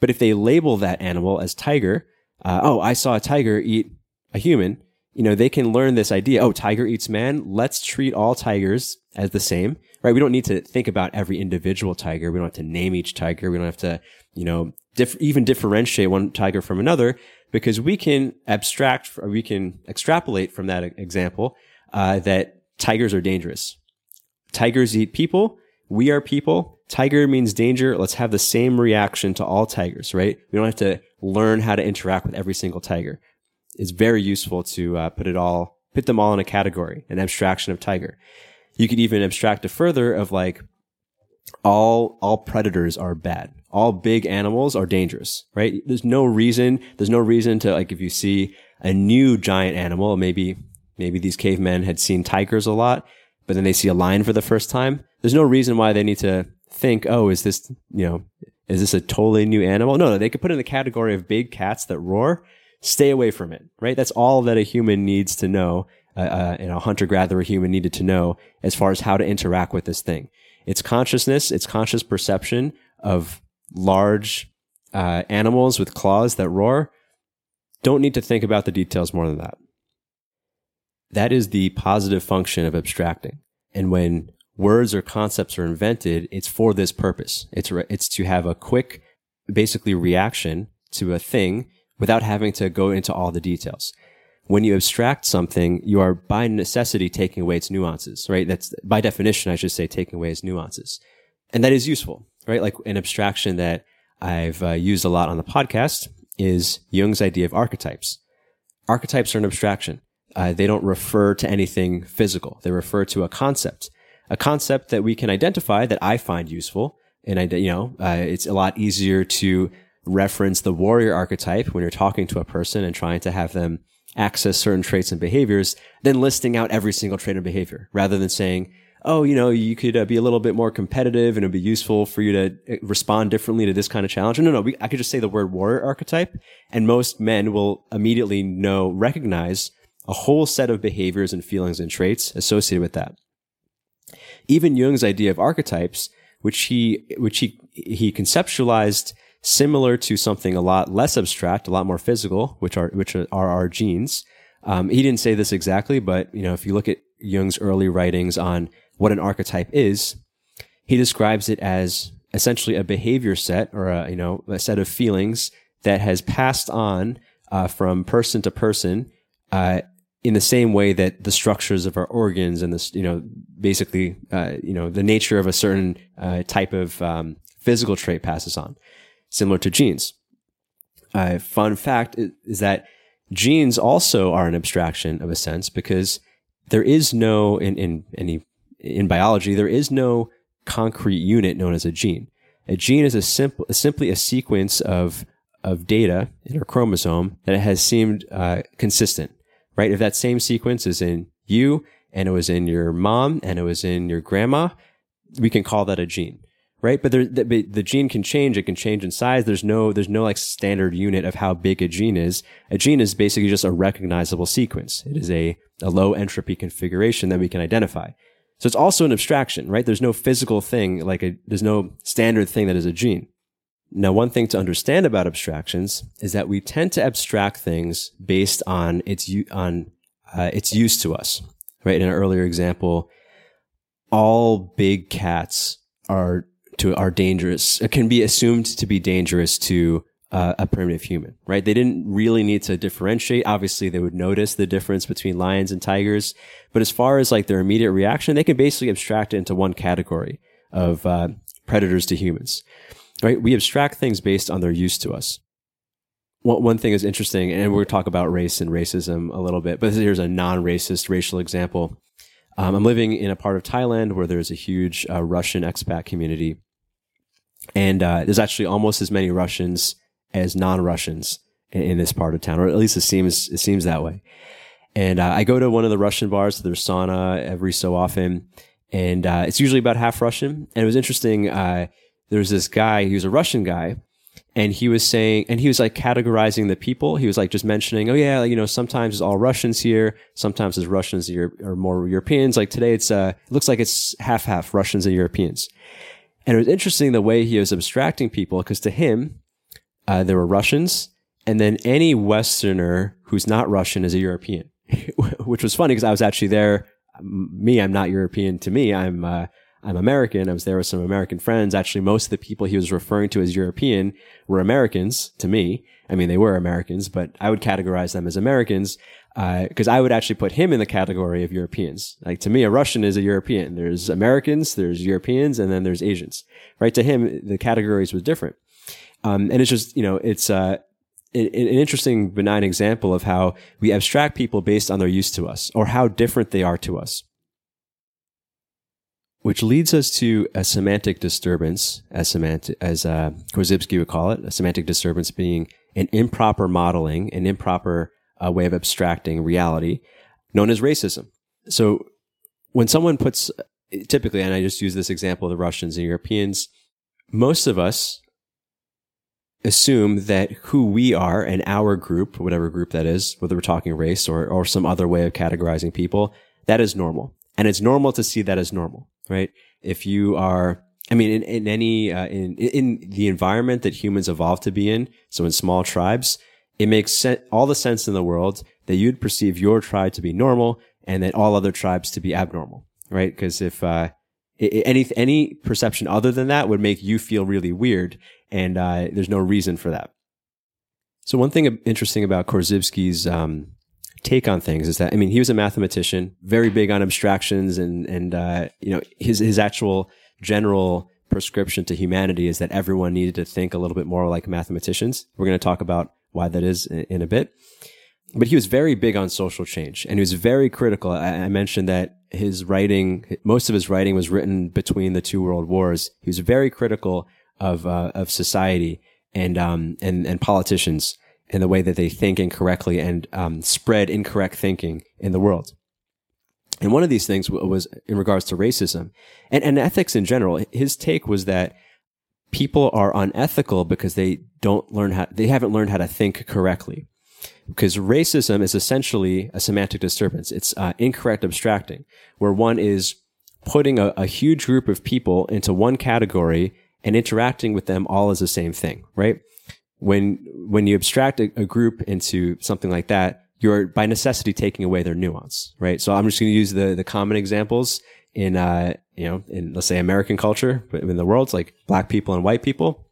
But if they label that animal as tiger, uh, oh, I saw a tiger eat a human, you know, they can learn this idea. Oh, tiger eats man. Let's treat all tigers as the same, right? We don't need to think about every individual tiger. We don't have to name each tiger. We don't have to, you know, diff- even differentiate one tiger from another because we can abstract, we can extrapolate from that example, uh, that tigers are dangerous. Tigers eat people. We are people. Tiger means danger. Let's have the same reaction to all tigers, right? We don't have to learn how to interact with every single tiger It's very useful to uh, put it all, put them all in a category, an abstraction of tiger. You could even abstract it further of like all all predators are bad. All big animals are dangerous, right? There's no reason. There's no reason to like if you see a new giant animal, maybe maybe these cavemen had seen tigers a lot, but then they see a lion for the first time. There's no reason why they need to think, oh, is this you know, is this a totally new animal? No, no, they could put in the category of big cats that roar stay away from it, right? That's all that a human needs to know. Uh, and a hunter gatherer human needed to know as far as how to interact with this thing. It's consciousness, it's conscious perception of large uh, animals with claws that roar. Don't need to think about the details more than that. That is the positive function of abstracting. And when words or concepts are invented, it's for this purpose. It's, re- it's to have a quick, basically reaction to a thing without having to go into all the details. When you abstract something, you are by necessity taking away its nuances, right? That's by definition, I should say, taking away its nuances. And that is useful, right? Like an abstraction that I've uh, used a lot on the podcast is Jung's idea of archetypes. Archetypes are an abstraction. Uh, they don't refer to anything physical. They refer to a concept, a concept that we can identify that I find useful. And I, you know, uh, it's a lot easier to reference the warrior archetype when you're talking to a person and trying to have them access certain traits and behaviors than listing out every single trait and behavior rather than saying, oh, you know, you could uh, be a little bit more competitive and it'd be useful for you to uh, respond differently to this kind of challenge. No, no, we, I could just say the word warrior archetype and most men will immediately know, recognize a whole set of behaviors and feelings and traits associated with that. Even Jung's idea of archetypes, which he, which he, he conceptualized similar to something a lot less abstract, a lot more physical, which are which are our genes. Um, he didn't say this exactly, but you know, if you look at Jung's early writings on what an archetype is, he describes it as essentially a behavior set or a you know a set of feelings that has passed on uh, from person to person uh, in the same way that the structures of our organs and this you know basically uh, you know the nature of a certain uh, type of um, physical trait passes on similar to genes. Uh, fun fact is, that genes also are an abstraction of a sense because there is no in, in any in biology there is no concrete unit known as a gene. A gene is a simple, simply a sequence of of data in our chromosome that has seemed uh, consistent, right? If that same sequence is in you and it was in your mom and it was in your grandma, we can call that a gene, right? But there, the, the gene can change. It can change in size. There's no, there's no like standard unit of how big a gene is. A gene is basically just a recognizable sequence. It is a, a low entropy configuration that we can identify. So it's also an abstraction, right? There's no physical thing, like a, there's no standard thing that is a gene. Now, one thing to understand about abstractions is that we tend to abstract things based on its, on, uh, its use to us, right? In an earlier example, all big cats are to, are dangerous, it can be assumed to be dangerous to uh, a primitive human, right? They didn't really need to differentiate. Obviously, they would notice the difference between lions and tigers. But as far as like their immediate reaction, they can basically abstract it into one category of uh, predators to humans, right? We abstract things based on their use to us. One, one thing is interesting, and to talk about race and racism a little bit, but here's a non-racist racial example. Um, I'm living in a part of Thailand where there's a huge uh, Russian expat community. And uh, there's actually almost as many Russians as non-Russians in, in, this part of town, or at least it seems it seems that way. And uh, I go to one of the Russian bars, there's sauna every so often, and uh, it's usually about half Russian. And it was interesting. Uh, there was this guy, he was a Russian guy, and he was saying, and he was like categorizing the people. He was like just mentioning, oh yeah, you know, sometimes it's all Russians here, sometimes it's Russians or more Europeans. Like today, it's uh, it looks like it's half half Russians and Europeans. And it was interesting the way he was abstracting people because to him, uh, there were Russians, and then any Westerner who's not Russian is a European, which was funny because I was actually there. Me, I'm not European. To me, I'm uh, I'm American. I was there with some American friends. Actually, most of the people he was referring to as European were Americans to me. I mean, they were Americans, but I would categorize them as Americans because uh, I would actually put him in the category of Europeans. Like to me, a Russian is a European. There's Americans, there's Europeans, and then there's Asians. Right? To him, the categories was different. Um, and it's just, you know, it's, uh, an, an interesting benign example of how we abstract people based on their use to us or how different they are to us. Which leads us to a semantic disturbance, as semantic, as uh, Korzybski would call it, a semantic disturbance being an improper modeling, an improper uh, way of abstracting reality, known as racism. So, when someone puts, typically, and I just use this example of the Russians and Europeans, most of us assume that who we are and our group, whatever group that is, whether we're talking race or, or some other way of categorizing people, that is normal. And it's normal to see that as normal, right? If you are, I mean, in, in any, uh, in, in the environment that humans evolved to be in, so in small tribes, it makes all the sense in the world that you'd perceive your tribe to be normal and that all other tribes to be abnormal, right? Because if, uh, any any perception other than that would make you feel really weird, and uh, there's no reason for that. So one thing interesting about Korzybski's um, take on things is that I mean he was a mathematician, very big on abstractions, and and uh, you know his his actual general prescription to humanity is that everyone needed to think a little bit more like mathematicians. We're going to talk about why that is in, in a bit but he was very big on social change and he was very critical. I, I, mentioned that his writing, most of his writing was written between the two world wars. He was very critical of, uh, of society and, um, and, and politicians and the way that they think incorrectly and, um, spread incorrect thinking in the world. And one of these things was in regards to racism and, and ethics in general. His take was that people are unethical because they don't learn how, they haven't learned how to think correctly because racism is essentially a semantic disturbance. It's uh, incorrect abstracting, where one is putting a, a, huge group of people into one category and interacting with them all as the same thing, right? When when you abstract a, a group into something like that, you're by necessity taking away their nuance, right? So I'm just going to use the the common examples in uh you know in let's say American culture, but in the world, it's like black people and white people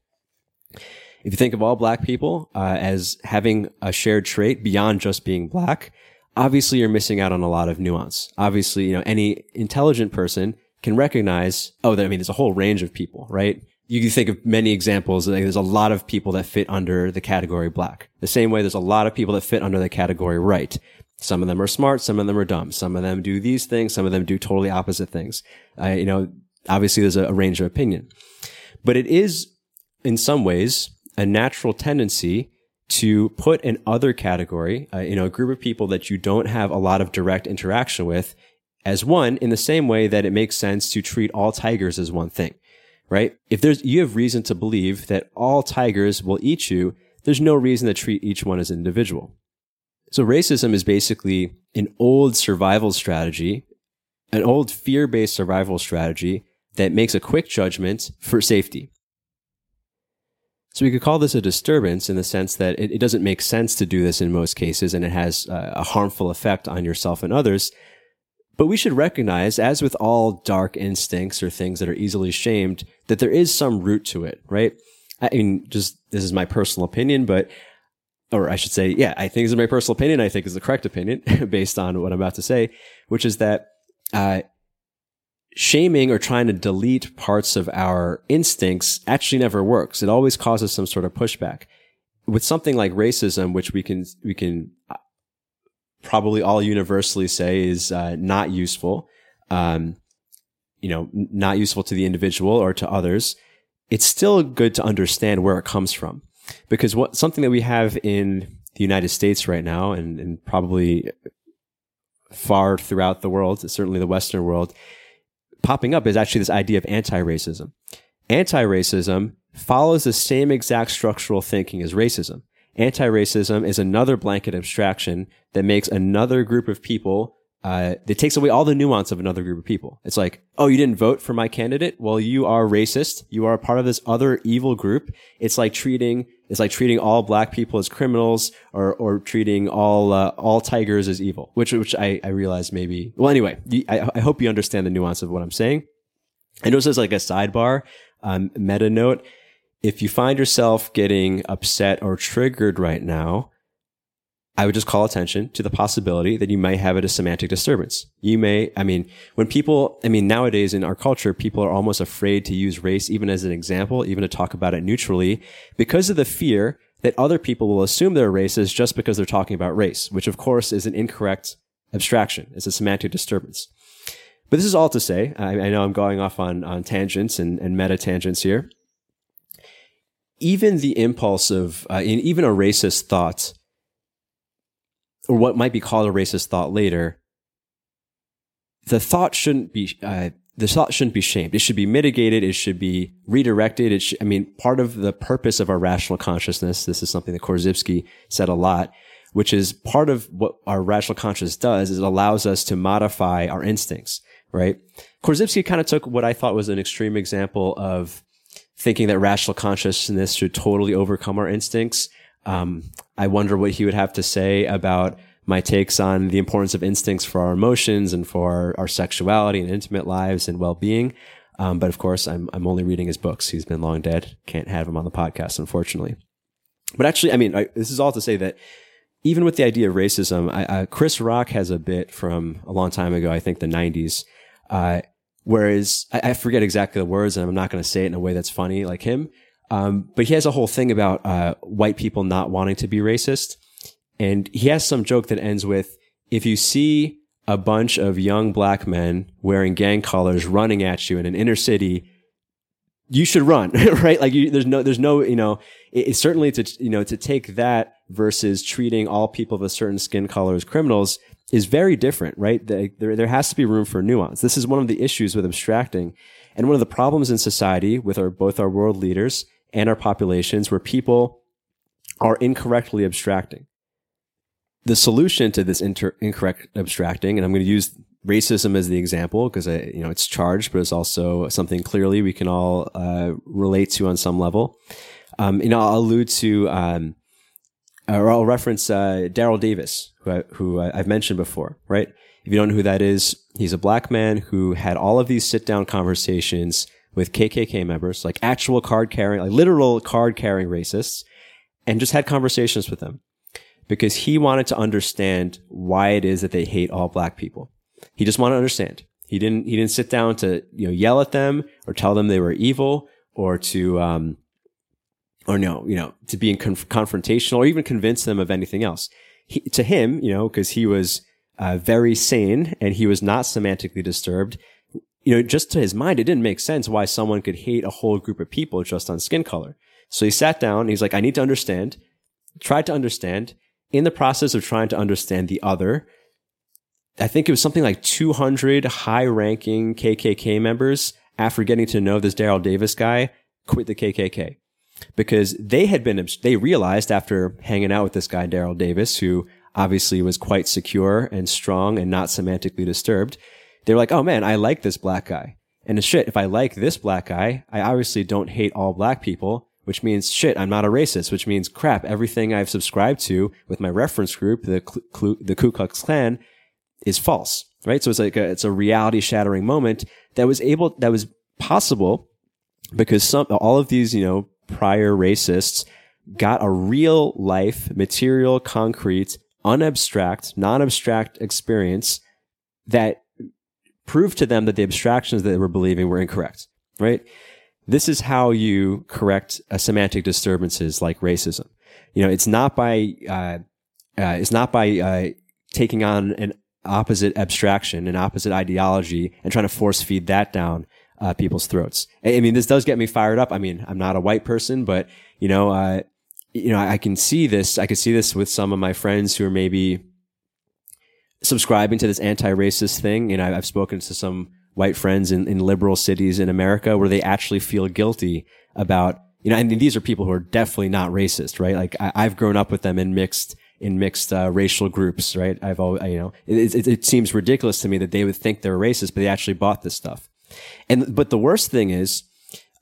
if you think of all black people uh, as having a shared trait beyond just being black, obviously you're missing out on a lot of nuance. Obviously, you know, any intelligent person can recognize, oh, I mean, there's a whole range of people, right? You can think of many examples. Like there's a lot of people that fit under the category black. The same way there's a lot of people that fit under the category right. Some of them are smart. Some of them are dumb. Some of them do these things. Some of them do totally opposite things. Uh, you know, obviously there's a, a range of opinion. But it is, in some ways, a natural tendency to put an other category, uh, you know, a group of people that you don't have a lot of direct interaction with as one in the same way that it makes sense to treat all tigers as one thing, right? If there's, you have reason to believe that all tigers will eat you, there's no reason to treat each one as an individual. So racism is basically an old survival strategy, an old fear based survival strategy that makes a quick judgment for safety. So we could call this a disturbance in the sense that it, it doesn't make sense to do this in most cases and it has uh, a harmful effect on yourself and others. But we should recognize, as with all dark instincts or things that are easily shamed, that there is some root to it, right? I mean, just this is my personal opinion, but, or I should say, yeah, I think this is my personal opinion. I think is the correct opinion based on what I'm about to say, which is that, uh, shaming or trying to delete parts of our instincts actually never works. It always causes some sort of pushback. With something like racism, which we can, we can probably all universally say is uh, not useful, um, you know, not useful to the individual or to others, it's still good to understand where it comes from. Because what, something that we have in the United States right now and, and probably far throughout the world, certainly the Western world, popping up is actually this idea of anti-racism. Anti-racism follows the same exact structural thinking as racism. Anti-racism is another blanket abstraction that makes another group of people uh, it takes away all the nuance of another group of people. It's like, oh, you didn't vote for my candidate? Well, you are racist. You are a part of this other evil group. It's like treating, it's like treating all black people as criminals or, or treating all, uh, all tigers as evil, which, which I, I realize maybe, well, anyway, I, I hope you understand the nuance of what I'm saying. And just as like a sidebar, um, meta note, if you find yourself getting upset or triggered right now, I would just call attention to the possibility that you might have it a semantic disturbance. You may, I mean, when people, I mean, nowadays in our culture, people are almost afraid to use race even as an example, even to talk about it neutrally because of the fear that other people will assume they're racist just because they're talking about race, which of course is an incorrect abstraction. It's a semantic disturbance. But this is all to say, I, I know I'm going off on, on tangents and, and meta tangents here. Even the impulse of, uh, even a racist thought or what might be called a racist thought later, the thought shouldn't be uh, the thought shouldn't be shamed. It should be mitigated. It should be redirected. It I mean, part of the purpose of our rational consciousness. This is something that Korzybski said a lot, which is part of what our rational consciousness does is it allows us to modify our instincts. Right? Korzybski kind of took what I thought was an extreme example of thinking that rational consciousness should totally overcome our instincts um, I wonder what he would have to say about my takes on the importance of instincts for our emotions and for our, our sexuality and intimate lives and well-being. Um, but of course, I'm I'm only reading his books. He's been long dead. Can't have him on the podcast, unfortunately. But actually, I mean, I, this is all to say that even with the idea of racism, I, Chris Rock has a bit from a long time ago. I think the '90s. Uh, whereas I, I, forget exactly the words, and I'm not going to say it in a way that's funny like him. Um, but he has a whole thing about uh, white people not wanting to be racist. And he has some joke that ends with if you see a bunch of young black men wearing gang collars running at you in an inner city, you should run, right? Like you, there's no, there's no, you know, it, it's certainly to, you know, to take that versus treating all people of a certain skin color as criminals is very different, right? there, there has to be room for nuance. This is one of the issues with abstracting. And one of the problems in society with our, both our world leaders and our populations where people are incorrectly abstracting. The solution to this inter- incorrect abstracting, and I'm going to use racism as the example because you know it's charged, but it's also something clearly we can all uh, relate to on some level. Um, you know, I'll allude to um, or I'll reference uh, Daryl Davis, who, I, who I've mentioned before, right? If you don't know who that is, he's a black man who had all of these sit down conversations with KKK members, like actual card carrying, like literal card carrying racists, and just had conversations with them because he wanted to understand why it is that they hate all black people. He just wanted to understand. He didn't, he didn't sit down to, you know, yell at them or tell them they were evil or to, um, or no, you know, to be in conf- confrontational or even convince them of anything else. He, to him, you know, because he was uh, very sane and he was not semantically disturbed you know, just to his mind, it didn't make sense why someone could hate a whole group of people just on skin color. So he sat down. he's like, I need to understand. Tried to understand. In the process of trying to understand the other, I think it was something like 200 high ranking KKK members after getting to know this Daryl Davis guy quit the KKK because they had been, they realized after hanging out with this guy, Daryl Davis, who obviously was quite secure and strong and not semantically disturbed. They were like, oh man, I like this black guy. And shit, if I like this black guy, I obviously don't hate all black people, which means shit, I'm not a racist, which means crap, everything I've subscribed to with my reference group, the, the Ku Klux Klan, is false, right? So it's like a, it's a reality shattering moment that was able, that was possible because some, all of these, you know, prior racists got a real life, material, concrete, unabstract, non-abstract experience that proved to them that the abstractions that they were believing were incorrect, right? This is how you correct a semantic disturbances like racism. You know, it's not by, uh, uh, it's not by, uh, taking on an opposite abstraction, an opposite ideology and trying to force feed that down uh, people's throats. I mean, this does get me fired up. I mean, I'm not a white person, but you know, uh, you know, I, I can see this. I can see this with some of my friends who are maybe subscribing to this anti-racist thing. You know, I've spoken to some white friends in, in liberal cities in America where they actually feel guilty about, you know, and these are people who are definitely not racist, right? Like I, have grown up with them in mixed, in mixed uh, racial groups, right? I've always, you know, it, it, it, seems ridiculous to me that they would think they're racist, but they actually bought this stuff. And but the worst thing is,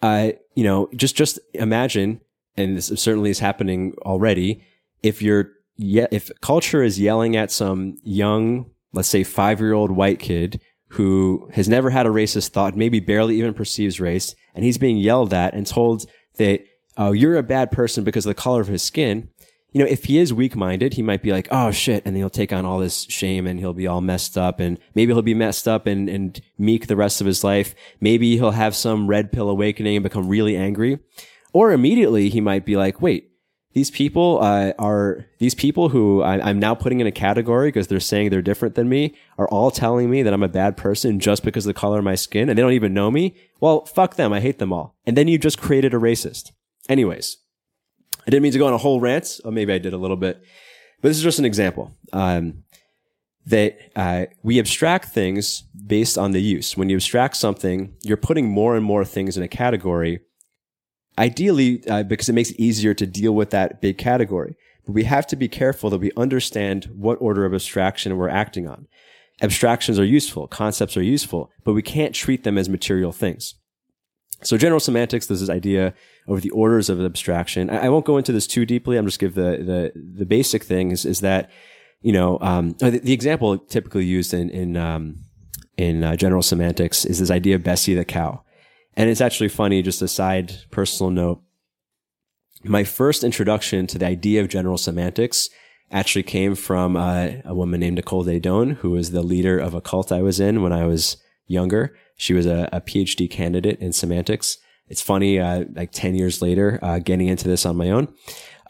uh, you know, just just imagine, and this certainly is happening already. If you're yeah, if culture is yelling at some young, let's say five year old white kid who has never had a racist thought, maybe barely even perceives race, and he's being yelled at and told that, oh, you're a bad person because of the color of his skin you know, if he is weak minded, he might be like, oh shit. And then he'll take on all this shame and he'll be all messed up and maybe he'll be messed up and, and meek the rest of his life. Maybe he'll have some red pill awakening and become really angry. Or immediately he might be like, wait, these people uh, are these people who I, am now putting in a category because they're saying they're different than me are all telling me that I'm a bad person just because of the color of my skin and they don't even know me. Well, fuck them. I hate them all. And then you just created a racist. Anyways, I didn't mean to go on a whole rant, or maybe I did a little bit, but this is just an example. Um, that uh, we abstract things based on the use. When you abstract something, you're putting more and more things in a category. Ideally, uh, because it makes it easier to deal with that big category. But we have to be careful that we understand what order of abstraction we're acting on. Abstractions are useful, concepts are useful, but we can't treat them as material things. So general semantics, there's this idea of the orders of abstraction. I, I won't go into this too deeply. I'm just give the, the, the basic things is, that, you know, um, the, the, example typically used in, in, um, in uh, general semantics is this idea of Bessie the cow. And it's actually funny, just a side personal note. My first introduction to the idea of general semantics actually came from uh, a woman named Nicole Daedone, who was the leader of a cult I was in when I was younger. She was a, a PhD candidate in semantics. It's funny, uh, like 10 years later, uh, getting into this on my own.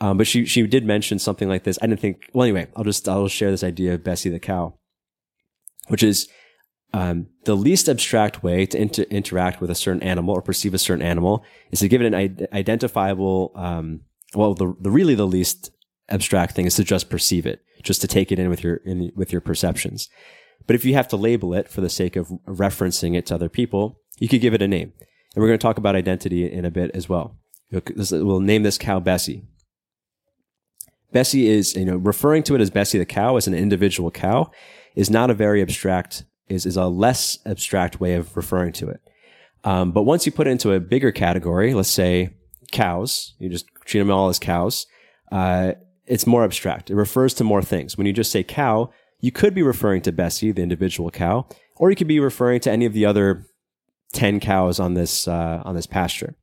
Um, but she, she did mention something like this. I didn't think, well, anyway, I'll just, I'll share this idea of Bessie the cow, which is, um, the least abstract way to inter- interact with a certain animal or perceive a certain animal is to give it an identifiable, um, well, the, the really the least abstract thing is to just perceive it, just to take it in with your, in, with your perceptions. But if you have to label it for the sake of referencing it to other people, you could give it a name. And we're going to talk about identity in a bit as well. We'll name this cow Bessie. Bessie is, you know, referring to it as Bessie the cow as an individual cow is not a very abstract, is, is a less abstract way of referring to it. Um, but once you put it into a bigger category, let's say cows, you just treat them all as cows, uh, it's more abstract. It refers to more things. When you just say cow, you could be referring to Bessie, the individual cow, or you could be referring to any of the other 10 cows on this, uh, on this pasture.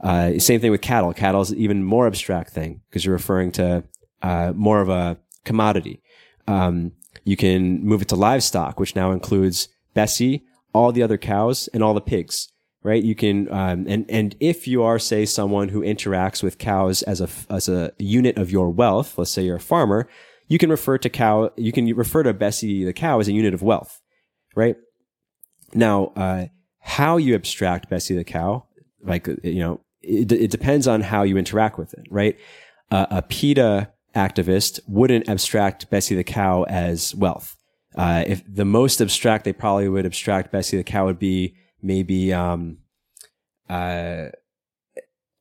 Uh, same thing with cattle. Cattle is an even more abstract thing because you're referring to uh, more of a commodity. Um, you can move it to livestock, which now includes Bessie, all the other cows, and all the pigs. Right? You can, um, and and if you are, say, someone who interacts with cows as a as a unit of your wealth, let's say you're a farmer, you can refer to cow, you can refer to Bessie the cow as a unit of wealth, right? Now, uh, how you abstract Bessie the cow, like, you know, it, it depends on how you interact with it, right? Uh, a PETA activist wouldn't abstract Bessie the cow as wealth. Uh, if the most abstract they probably would abstract Bessie the cow would be maybe um, uh,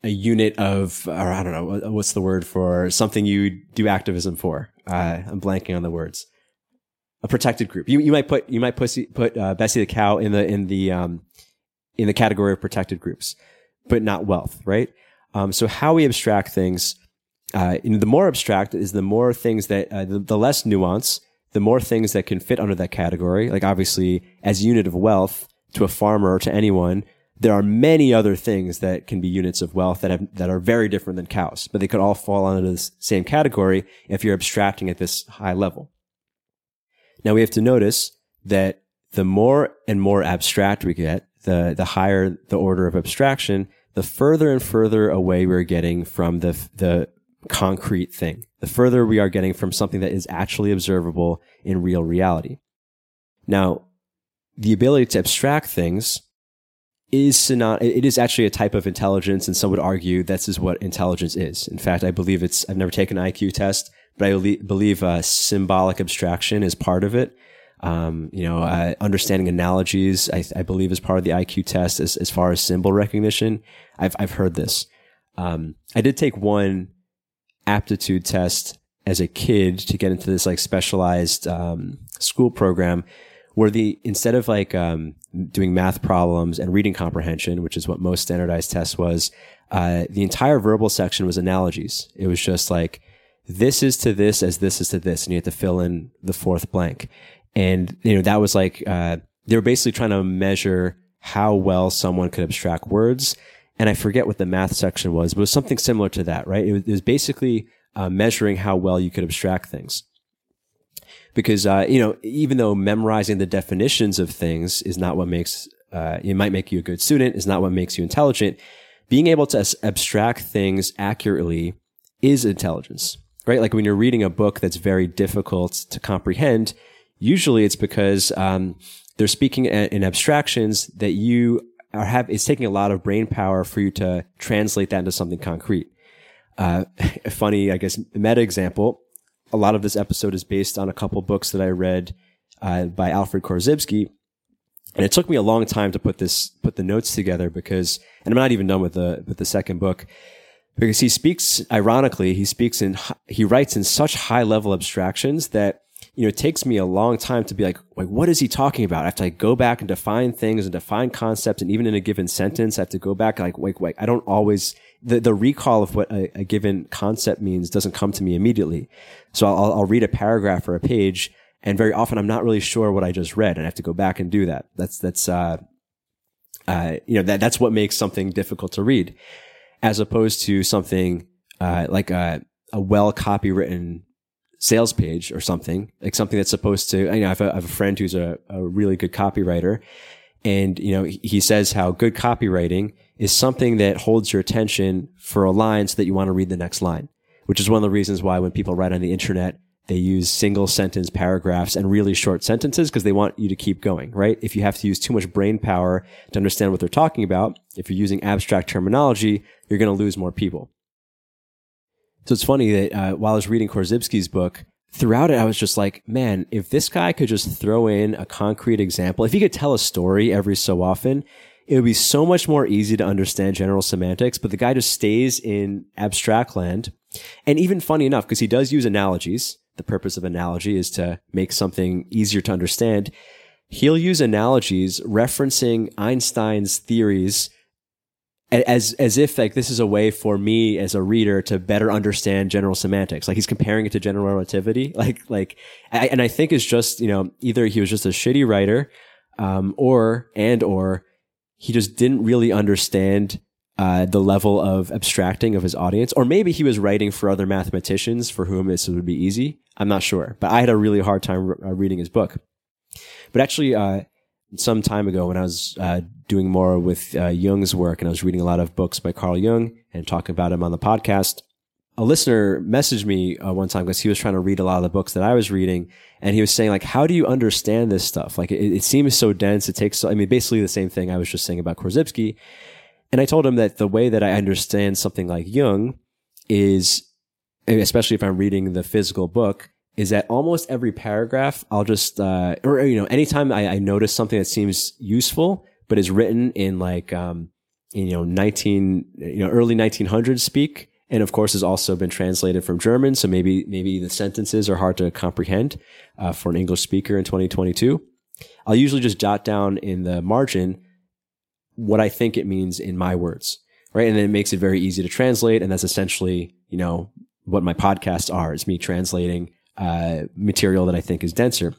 a unit of, or I don't know, what's the word for something you do activism for? Uh, I'm blanking on the words. A protected group. You you might put you might pussy, put uh, Bessie the cow in the in the um, in the category of protected groups, but not wealth, right? Um, so how we abstract things, uh, the more abstract is the more things that uh, the, the less nuance, the more things that can fit under that category. Like obviously, as a unit of wealth to a farmer or to anyone, there are many other things that can be units of wealth that have, that are very different than cows, but they could all fall under the same category if you're abstracting at this high level. Now we have to notice that the more and more abstract we get, the, the higher the order of abstraction, the further and further away we're getting from the, the concrete thing. The further we are getting from something that is actually observable in real reality. Now, the ability to abstract things is synony- it is actually a type of intelligence, and some would argue this is what intelligence is. In fact, I believe it's. I've never taken an IQ test, but I believe uh, symbolic abstraction is part of it. Um, you know, uh, understanding analogies, I, I, believe, is part of the IQ test as, as far as symbol recognition. I've I've heard this. Um, I did take one aptitude test as a kid to get into this like specialized um, school program where the instead of like um, doing math problems and reading comprehension, which is what most standardized tests was, uh, the entire verbal section was analogies. It was just like this is to this as this is to this, and you had to fill in the fourth blank. And you know that was like uh, they were basically trying to measure how well someone could abstract words. And I forget what the math section was, but it was something similar to that, right? It was, it was basically uh, measuring how well you could abstract things because uh, you know even though memorizing the definitions of things is not what makes uh, it might make you a good student is not what makes you intelligent being able to abstract things accurately is intelligence right? Like when you're reading a book that's very difficult to comprehend usually it's because um, they're speaking in abstractions that you are have it's taking a lot of brain power for you to translate that into something concrete. Uh, a funny i guess meta example a lot of this episode is based on a couple books that I read uh, by Alfred Korzybski. And it took me a long time to put this, put the notes together because, and I'm not even done with the, with the second book because he speaks, ironically, he speaks in, he writes in such high level abstractions that, you know, it takes me a long time to be like, like, what is he talking about? I have to like go back and define things and define concepts. And even in a given sentence, I have to go back like, wait, wait, I don't always, the, the recall of what a, a, given concept means doesn't come to me immediately. So I'll, I'll read a paragraph or a page and very often I'm not really sure what I just read and I have to go back and do that. That's, that's, uh, uh, you know, that, that's what makes something difficult to read as opposed to something, uh, like a, a well copywritten sales page or something, like something that's supposed to, you know, I have a, I have a friend who's a, a really good copywriter and, you know, he says how good copywriting is something that holds your attention for a line so that you want to read the next line, which is one of the reasons why when people write on the internet, they use single sentence paragraphs and really short sentences because they want you to keep going, right? If you have to use too much brain power to understand what they're talking about, if you're using abstract terminology, you're going to lose more people. So it's funny that uh, while I was reading Korzybski's book, throughout it, I was just like, man, if this guy could just throw in a concrete example, if he could tell a story every so often, it would be so much more easy to understand general semantics, but the guy just stays in abstract land. And even funny enough, because he does use analogies, the purpose of analogy is to make something easier to understand. He'll use analogies referencing Einstein's theories as as if like this is a way for me as a reader to better understand general semantics. Like he's comparing it to general relativity. Like like I, and I think it's just you know either he was just a shitty writer, um, or and or he just didn't really understand uh, the level of abstracting of his audience, or maybe he was writing for other mathematicians for whom this would be easy. I'm not sure, but I had a really hard time re- uh, reading his book. But actually, uh, some time ago, when I was uh, doing more with uh, Jung's work, and I was reading a lot of books by Carl Jung and talking about him on the podcast, a listener messaged me uh, one time because he was trying to read a lot of the books that I was reading, and he was saying like, "How do you understand this stuff? Like, it, it seems so dense. It takes. So, I mean, basically the same thing I was just saying about Korzybski." And I told him that the way that I understand something like Jung is, especially if I'm reading the physical book, is that almost every paragraph I'll just, uh, or you know, anytime I, I notice something that seems useful but is written in like, um, you know, 19, you know, early 1900s speak and of course has also been translated from German. So maybe maybe the sentences are hard to comprehend uh, for an English speaker in 2022. I'll usually just jot down in the margin what I think it means in my words, right? And then it makes it very easy to translate, and that's essentially you know what my podcasts are. It's me translating uh, material that I think is denser.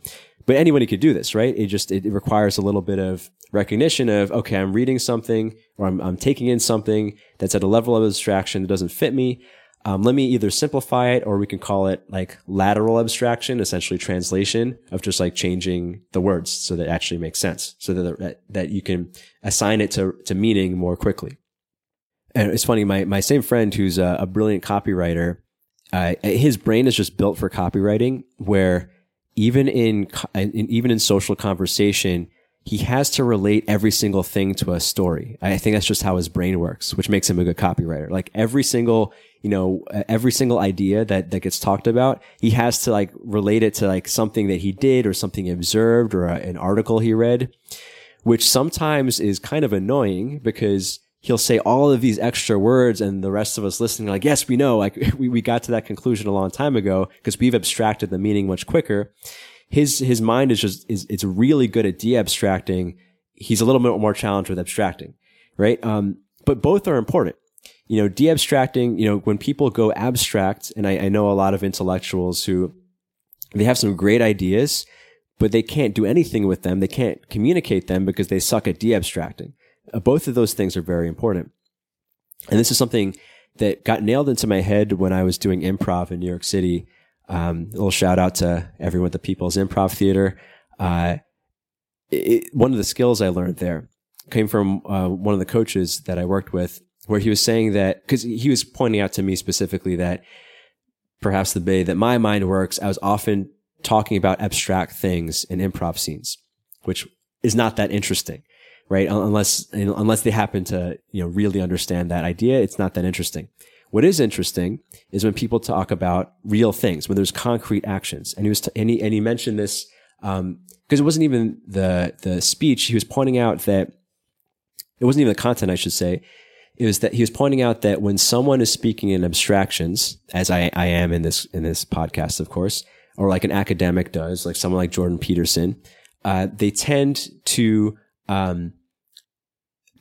But anybody could do this, right? It just it, requires a little bit of recognition of okay, I'm reading something or I'm, I'm taking in something that's at a level of abstraction that doesn't fit me. Um, let me either simplify it or we can call it like lateral abstraction, essentially translation of just like changing the words so that it actually makes sense so that, that, that you can assign it to, to meaning more quickly. And it's funny, my, my same friend who's a, a brilliant copywriter, uh, his brain is just built for copywriting where even in, in even in social conversation, he has to relate every single thing to a story. I think that's just how his brain works, which makes him a good copywriter. Like every single, you know, every single idea that, that gets talked about, he has to like relate it to like something that he did or something he observed or a, an article he read, which sometimes is kind of annoying because he'll say all of these extra words and the rest of us listening like, yes, we know, like we, we got to that conclusion a long time ago because we've abstracted the meaning much quicker his his mind is just is it's really good at de-abstracting. He's a little bit more challenged with abstracting, right? Um, but both are important. You know, de-abstracting. You know, when people go abstract, and I, I know a lot of intellectuals who they have some great ideas, but they can't do anything with them. They can't communicate them because they suck at de-abstracting. Uh, both of those things are very important. And this is something that got nailed into my head when I was doing improv in New York City. Um, a little shout out to everyone at the People's Improv Theater. Uh, it, one of the skills I learned there came from uh, one of the coaches that I worked with, where he was saying that because he was pointing out to me specifically that perhaps the way that my mind works, I was often talking about abstract things in improv scenes, which is not that interesting, right? Unless unless they happen to you know really understand that idea, it's not that interesting. What is interesting is when people talk about real things, when there's concrete actions. And he was, t- and, he, and he mentioned this, um, because it wasn't even the, the speech. He was pointing out that it wasn't even the content, I should say. It was that he was pointing out that when someone is speaking in abstractions, as I, I am in this, in this podcast, of course, or like an academic does, like someone like Jordan Peterson, uh, they tend to, um,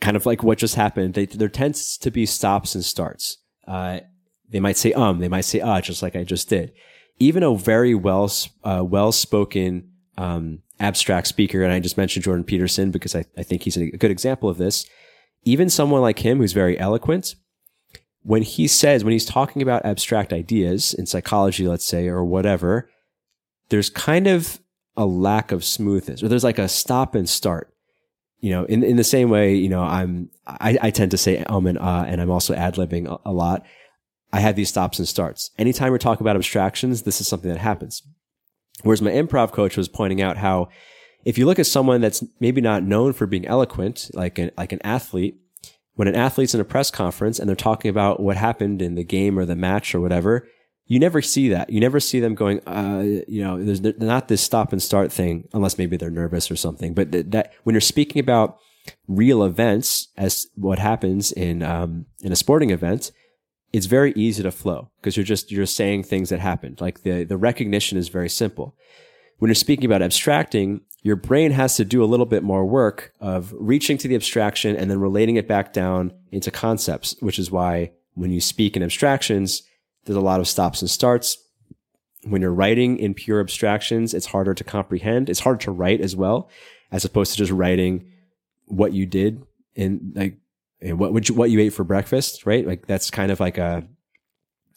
kind of like what just happened. They, there tends to be stops and starts. Uh, they might say um, they might say ah, just like I just did. Even a very well uh, well spoken um, abstract speaker, and I just mentioned Jordan Peterson because I, I think he's a good example of this. Even someone like him who's very eloquent, when he says when he's talking about abstract ideas in psychology, let's say, or whatever, there's kind of a lack of smoothness, or there's like a stop and start you know, in, in the same way, you know, I'm, I, I tend to say um and ah, and I'm also ad libbing a, a, lot. I have these stops and starts. Anytime we're talking about abstractions, this is something that happens. Whereas my improv coach was pointing out how if you look at someone that's maybe not known for being eloquent, like an, like an athlete, when an athlete's in a press conference and they're talking about what happened in the game or the match or whatever, you never see that. You never see them going, uh, you know, there's not this stop and start thing, unless maybe they're nervous or something. But th- that when you're speaking about real events as what happens in, um, in a sporting event, it's very easy to flow because you're just, you're saying things that happened. Like the, the recognition is very simple. When you're speaking about abstracting, your brain has to do a little bit more work of reaching to the abstraction and then relating it back down into concepts, which is why when you speak in abstractions, there's a lot of stops and starts. When you're writing in pure abstractions, it's harder to comprehend. It's harder to write as well, as opposed to just writing what you did and like what would you, what you ate for breakfast, right? Like that's kind of like a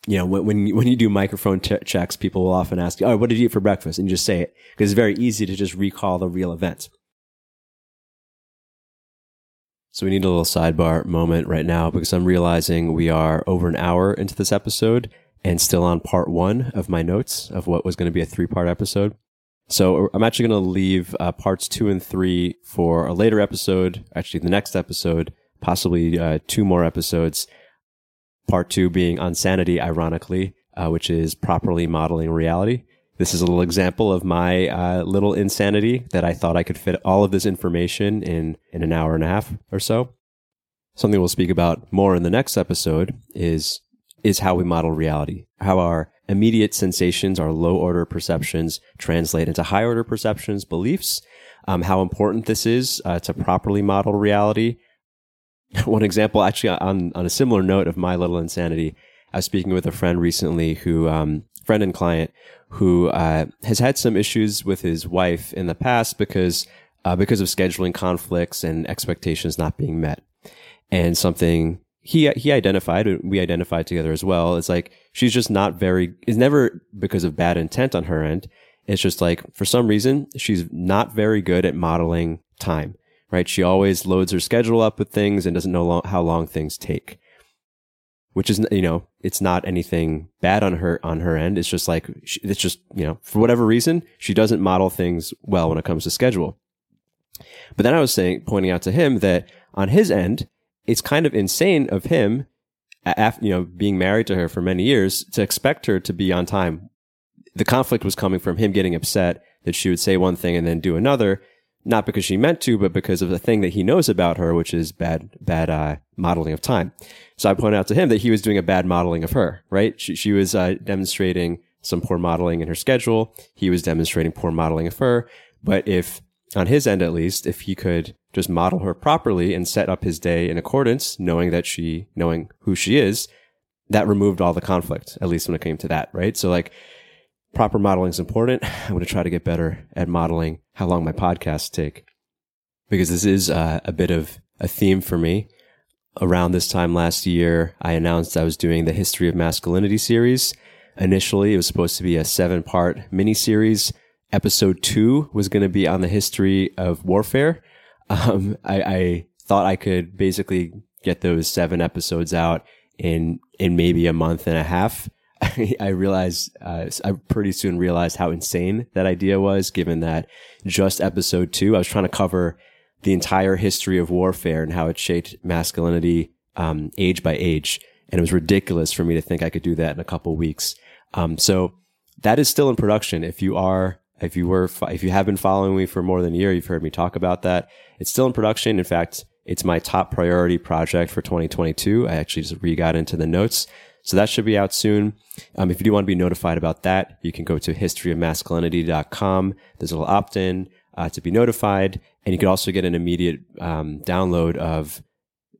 you know, when when you, when you do microphone t- checks, people will often ask, you, "Oh, what did you eat for breakfast?" and you just say it because it's very easy to just recall the real event. So we need a little sidebar moment right now because I'm realizing we are over an hour into this episode and still on part one of my notes of what was going to be a three part episode. So I'm actually going to leave uh, parts two and three for a later episode, actually, the next episode, possibly uh, two more episodes. Part two being on sanity, ironically, uh, which is properly modeling reality. This is a little example of my uh, little insanity that I thought I could fit all of this information in, in an hour and a half or so. Something we'll speak about more in the next episode is, is how we model reality, how our immediate sensations, our low order perceptions translate into high order perceptions, beliefs, um, how important this is uh, to properly model reality. One example, actually, on, on a similar note of my little insanity, I was speaking with a friend recently who, um, friend and client, who uh, has had some issues with his wife in the past because uh, because of scheduling conflicts and expectations not being met, and something he he identified we identified together as well. It's like she's just not very. It's never because of bad intent on her end. It's just like for some reason she's not very good at modeling time. Right? She always loads her schedule up with things and doesn't know how long things take which is you know it's not anything bad on her on her end. It's just like it's just you know for whatever reason she doesn't model things well when it comes to schedule. But then i was saying pointing out to him that on his end it's kind of insane of him after you know being married to her for many years to expect her to be on time. The conflict was coming from him getting upset that she would say one thing and then do another not because she meant to, but because of the thing that he knows about her, which is bad, bad uh, modeling of time. So I point out to him that he was doing a bad modeling of her. Right? She, she was uh, demonstrating some poor modeling in her schedule. He was demonstrating poor modeling of her. But if, on his end at least, if he could just model her properly and set up his day in accordance, knowing that she, knowing who she is, that removed all the conflict. At least when it came to that. Right? So like proper modeling is important. I'm going to try to get better at modeling how long my podcasts take because this is uh, a bit of a theme for me. Around this time last year, I announced I was doing the History of Masculinity series. Initially, it was supposed to be a seven part mini series. Episode two was going to be on the history of warfare. Um, I, I thought I could basically get those seven episodes out in in maybe a month and a half. I realized, uh, I pretty soon realized how insane that idea was, given that just episode two, I was trying to cover the entire history of warfare and how it shaped masculinity, um, age by age. And it was ridiculous for me to think I could do that in a couple weeks. Um, so that is still in production. If you are, if you were, if you have been following me for more than a year, you've heard me talk about that. It's still in production. In fact, it's my top priority project for 2022. I actually just re got into the notes. So that should be out soon. Um, if you do want to be notified about that, you can go to historyofmasculinity.com. There's a little opt-in uh, to be notified, and you can also get an immediate um, download of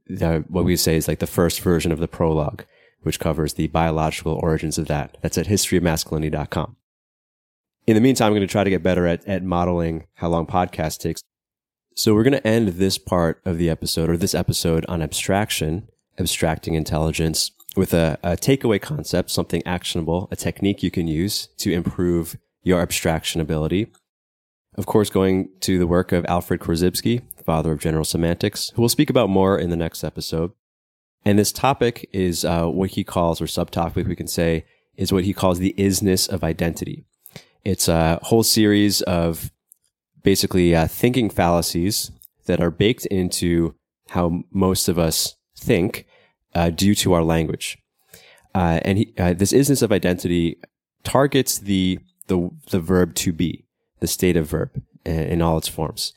the what we say is like the first version of the prologue, which covers the biological origins of that. That's at historyofmasculinity.com. In the meantime, I'm going to try to get better at, at modeling how long podcast takes. So we're going to end this part of the episode or this episode on abstraction, abstracting intelligence with a, a takeaway concept, something actionable, a technique you can use to improve your abstraction ability. Of course, going to the work of Alfred Korzybski, father of general semantics, who we'll speak about more in the next episode. And this topic is uh, what he calls, or subtopic we can say, is what he calls the isness of identity. It's a whole series of basically uh, thinking fallacies that are baked into how most of us think uh, due to our language. Uh, and he, uh, this isness of identity targets the, the, the verb to be, the state of verb in, in all its forms.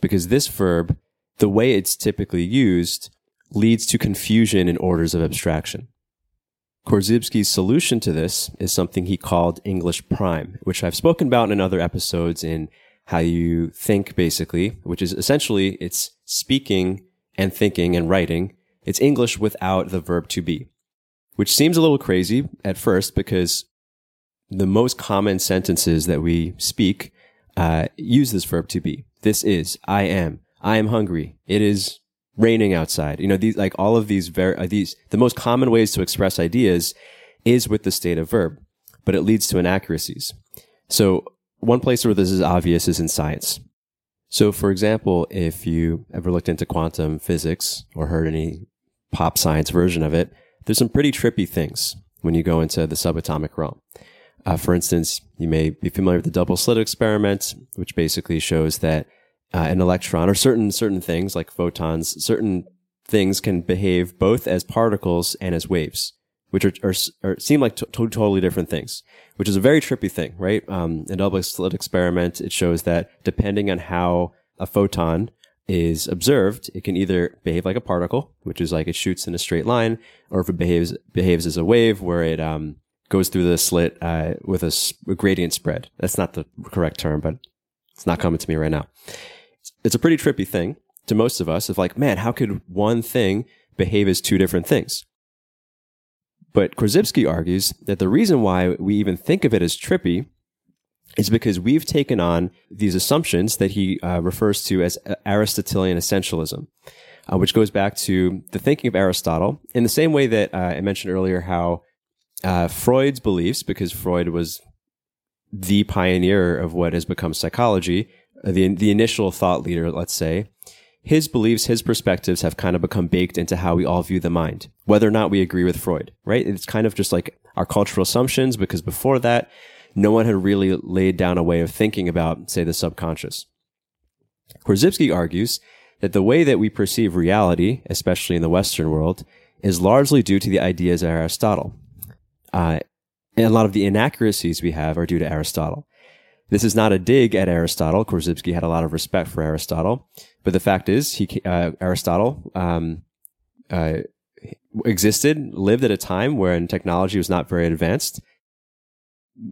Because this verb, the way it's typically used, leads to confusion in orders of abstraction. Korzybski's solution to this is something he called English prime, which I've spoken about in other episodes in how you think basically, which is essentially it's speaking and thinking and writing it's English without the verb to be, which seems a little crazy at first because the most common sentences that we speak uh, use this verb to be. This is, I am, I am hungry. It is raining outside. You know, these, like all of these very, uh, these, the most common ways to express ideas is with the state of verb, but it leads to inaccuracies. So one place where this is obvious is in science. So for example, if you ever looked into quantum physics or heard any pop science version of it, there's some pretty trippy things when you go into the subatomic realm. Uh, for instance, you may be familiar with the double slit experiment, which basically shows that uh, an electron or certain certain things like photons, certain things can behave both as particles and as waves, which are, are, are seem like to- totally different things, which is a very trippy thing, right? Um, in double slit experiment, it shows that depending on how a photon is observed, it can either behave like a particle, which is like it shoots in a straight line, or if it behaves behaves as a wave, where it um, goes through the slit uh, with a, a, gradient spread. That's not the correct term, but it's not coming to me right now. It's, it's a pretty trippy thing to most of us. Of like, man, how could one thing behave as two different things? But Korzybski argues that the reason why we even think of it as trippy is because we've taken on these assumptions that he uh, refers to as Aristotelian essentialism, uh, which goes back to the thinking of Aristotle in the same way that uh, I mentioned earlier how uh, Freud's beliefs, because Freud was the pioneer of what has become psychology, uh, the, the initial thought leader, let's say, his beliefs, his perspectives have kind of become baked into how we all view the mind, whether or not we agree with Freud, right? It's kind of just like our cultural assumptions, because before that, no one had really laid down a way of thinking about, say, the subconscious. Korzybski argues that the way that we perceive reality, especially in the Western world, is largely due to the ideas of Aristotle. Uh, and a lot of the inaccuracies we have are due to Aristotle. This is not a dig at Aristotle. Korzybski had a lot of respect for Aristotle, but the fact is, he uh, Aristotle um, uh, existed, lived at a time when technology was not very advanced,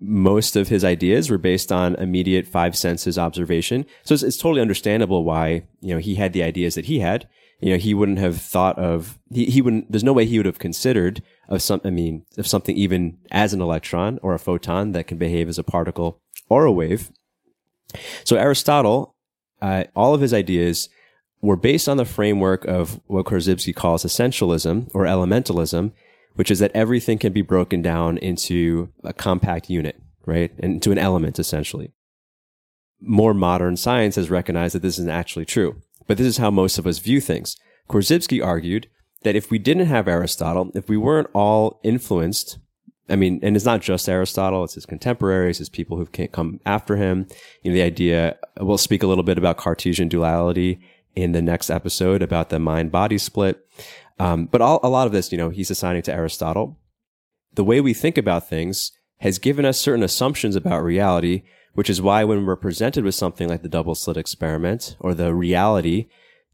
most of his ideas were based on immediate five senses observation. So it's, it's, totally understandable why, you know, he had the ideas that he had. You know, he wouldn't have thought of, he, he wouldn't, there's no way he would have considered of some, I mean, of something even as an electron or a photon that can behave as a particle or a wave. So Aristotle, uh, all of his ideas were based on the framework of what Korzybski calls essentialism or elementalism, which is that everything can be broken down into a compact unit, right? And into an element, essentially. More modern science has recognized that this isn't actually true, but this is how most of us view things. Korzybski argued that if we didn't have Aristotle, if we weren't all influenced, I mean, and it's not just Aristotle, it's his contemporaries, his people who've come after him. You know, the idea, we'll speak a little bit about Cartesian duality in the next episode about the mind body split. Um, but all, a lot of this, you know, he's assigning to Aristotle. The way we think about things has given us certain assumptions about reality, which is why when we're presented with something like the double slit experiment or the reality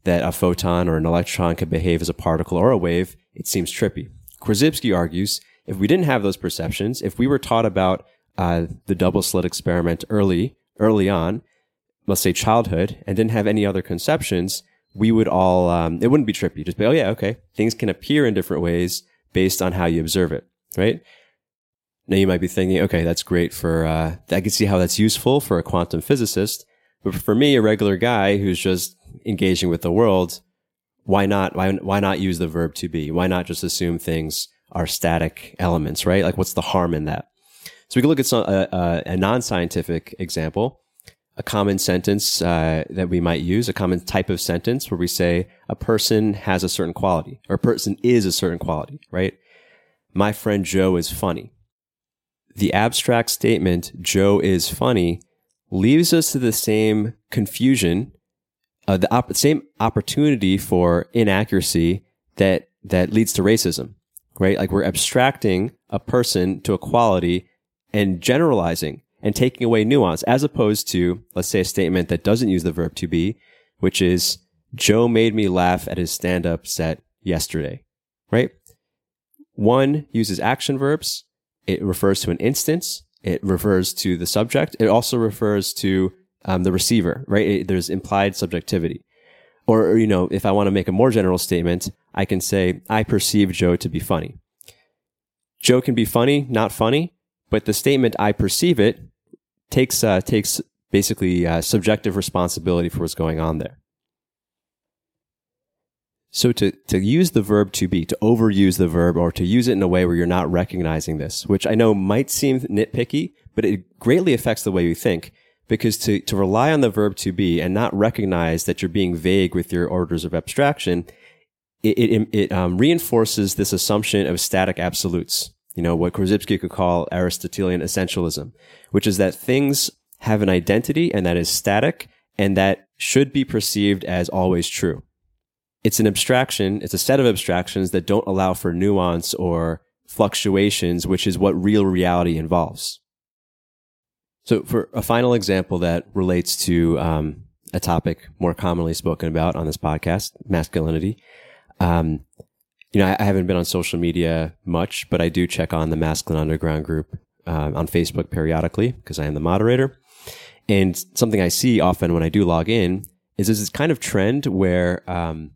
that a photon or an electron could behave as a particle or a wave, it seems trippy. Korzybski argues if we didn't have those perceptions, if we were taught about uh, the double slit experiment early, early on, let's say childhood, and didn't have any other conceptions, we would all, um, it wouldn't be trippy. Just be, oh yeah, okay. Things can appear in different ways based on how you observe it, right? Now you might be thinking, okay, that's great for, uh, I can see how that's useful for a quantum physicist. But for me, a regular guy who's just engaging with the world, why not, why, why not use the verb to be? Why not just assume things are static elements, right? Like what's the harm in that? So we can look at some, uh, uh, a non-scientific example a common sentence uh, that we might use, a common type of sentence where we say a person has a certain quality or a person is a certain quality, right? My friend Joe is funny. The abstract statement, Joe is funny, leaves us to the same confusion, uh, the op- same opportunity for inaccuracy that, that leads to racism, right? Like we're abstracting a person to a quality and generalizing and taking away nuance as opposed to, let's say, a statement that doesn't use the verb to be, which is, Joe made me laugh at his stand up set yesterday, right? One uses action verbs. It refers to an instance. It refers to the subject. It also refers to um, the receiver, right? It, there's implied subjectivity. Or, you know, if I want to make a more general statement, I can say, I perceive Joe to be funny. Joe can be funny, not funny, but the statement, I perceive it, takes uh, takes basically uh, subjective responsibility for what's going on there. So to, to use the verb to be, to overuse the verb or to use it in a way where you're not recognizing this, which I know might seem nitpicky, but it greatly affects the way you think because to, to rely on the verb to be and not recognize that you're being vague with your orders of abstraction, it, it, it um, reinforces this assumption of static absolutes you know, what Korzybski could call Aristotelian essentialism, which is that things have an identity and that is static and that should be perceived as always true. It's an abstraction. It's a set of abstractions that don't allow for nuance or fluctuations, which is what real reality involves. So for a final example that relates to um, a topic more commonly spoken about on this podcast, masculinity. Um, you know, I, haven't been on social media much, but I do check on the Masculine Underground group uh, on Facebook periodically because I am the moderator. And something I see often when I do log in is this kind of trend where um,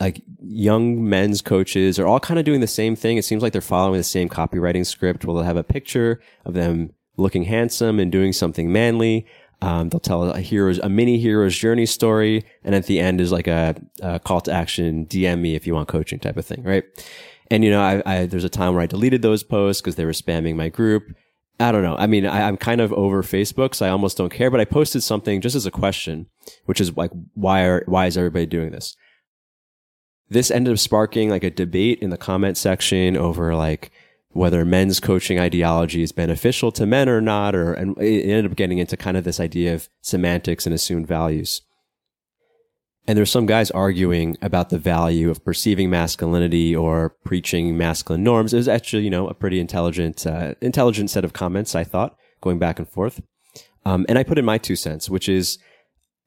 like young men's coaches are all kind of doing the same thing. It seems like they're following the same copywriting script where they'll have a picture of them looking handsome and doing something manly. Um, they'll tell a hero's, a mini hero's journey story. And at the end is like a, a, call to action, DM me if you want coaching type of thing. Right. And, you know, I, I there's a time where I deleted those posts because they were spamming my group. I don't know. I mean, I, am kind of over Facebook, so I almost don't care, but I posted something just as a question, which is like, why are, why is everybody doing this? This ended up sparking like a debate in the comment section over like, whether men's coaching ideology is beneficial to men or not, or and it ended up getting into kind of this idea of semantics and assumed values. And there's some guys arguing about the value of perceiving masculinity or preaching masculine norms. It was actually, you know, a pretty intelligent, uh, intelligent set of comments. I thought going back and forth, um, and I put in my two cents, which is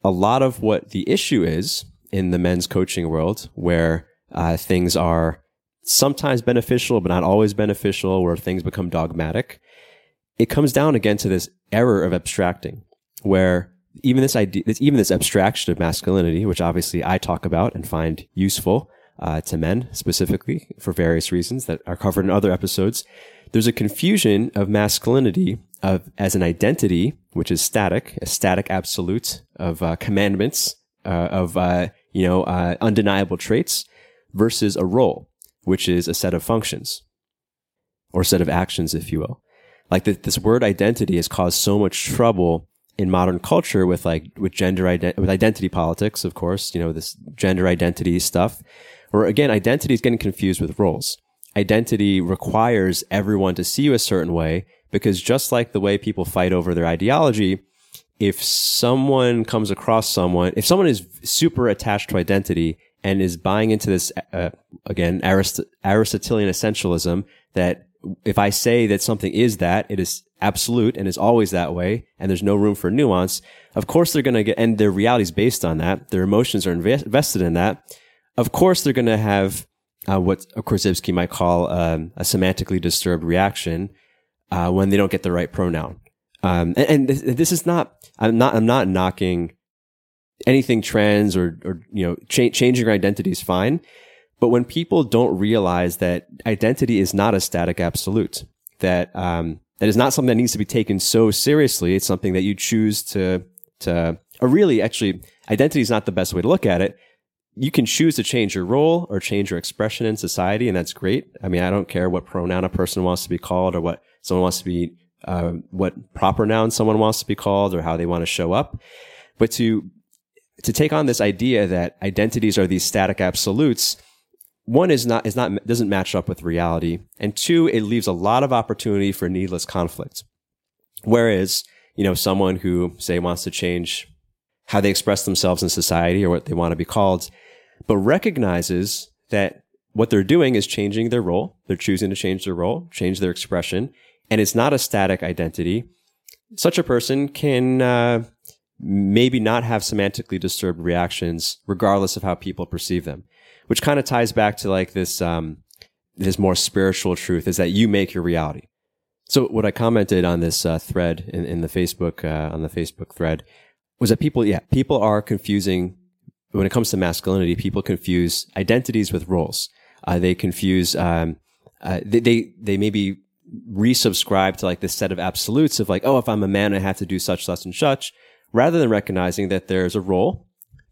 a lot of what the issue is in the men's coaching world, where uh, things are sometimes beneficial, but not always beneficial, where things become dogmatic. It comes down again to this error of abstracting, where even this idea, even this abstraction of masculinity, which obviously I talk about and find useful uh, to men specifically for various reasons that are covered in other episodes, there's a confusion of masculinity of as an identity, which is static, a static absolute of uh, commandments, uh, of uh, you know uh, undeniable traits, versus a role, which is a set of functions or set of actions, if you will. Like the, this word identity has caused so much trouble in modern culture with like, with gender, ident- with identity politics, of course, you know, this gender identity stuff, where again, identity is getting confused with roles. Identity requires everyone to see you a certain way because just like the way people fight over their ideology, if someone comes across someone, if someone is super attached to identity and is buying into this uh, again Arist- Aristotelian essentialism that if I say that something is that, it is absolute and is always that way, and there's no room for nuance. Of course, they're going to get, and their reality is based on that. Their emotions are invested in that. Of course, they're going to have uh, what Korzybski might call um, a semantically disturbed reaction uh, when they don't get the right pronoun. Um, and, and this, this, is not. I'm not. I'm not knocking anything trans or, or you know, cha- changing your identity is fine. But when people don't realize that identity is not a static absolute, that, um, that is not something that needs to be taken so seriously. It's something that you choose to, to, or really actually, identity is not the best way to look at it. You can choose to change your role or change your expression in society, and that's great. I mean, I don't care what pronoun a person wants to be called or what someone wants to be, uh, what proper noun someone wants to be called or how they want to show up. But to to take on this idea that identities are these static absolutes, one is not, is not, doesn't match up with reality. And two, it leaves a lot of opportunity for needless conflict. Whereas, you know, someone who say wants to change how they express themselves in society or what they want to be called, but recognizes that what they're doing is changing their role. They're choosing to change their role, change their expression, and it's not a static identity. Such a person can uh, maybe not have semantically disturbed reactions regardless of how people perceive them which kind of ties back to like this um, this more spiritual truth is that you make your reality. So what i commented on this uh, thread in, in the facebook uh, on the facebook thread was that people yeah people are confusing when it comes to masculinity people confuse identities with roles. Uh, they confuse um, uh, they, they they maybe resubscribe to like this set of absolutes of like oh if i'm a man i have to do such such and such rather than recognizing that there's a role,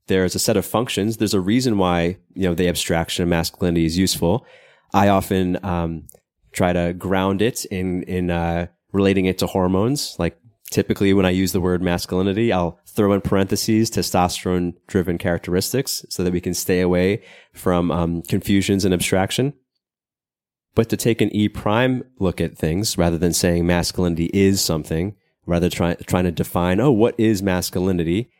there's a set of functions, there's a reason why, you know, the abstraction of masculinity is useful. I often, um, try to ground it in, in, uh, relating it to hormones. Like typically when I use the word masculinity, I'll throw in parentheses testosterone driven characteristics so that we can stay away from, um, confusions and abstraction. But to take an E prime look at things rather than saying masculinity is something, rather try, trying to define, oh, what is masculinity?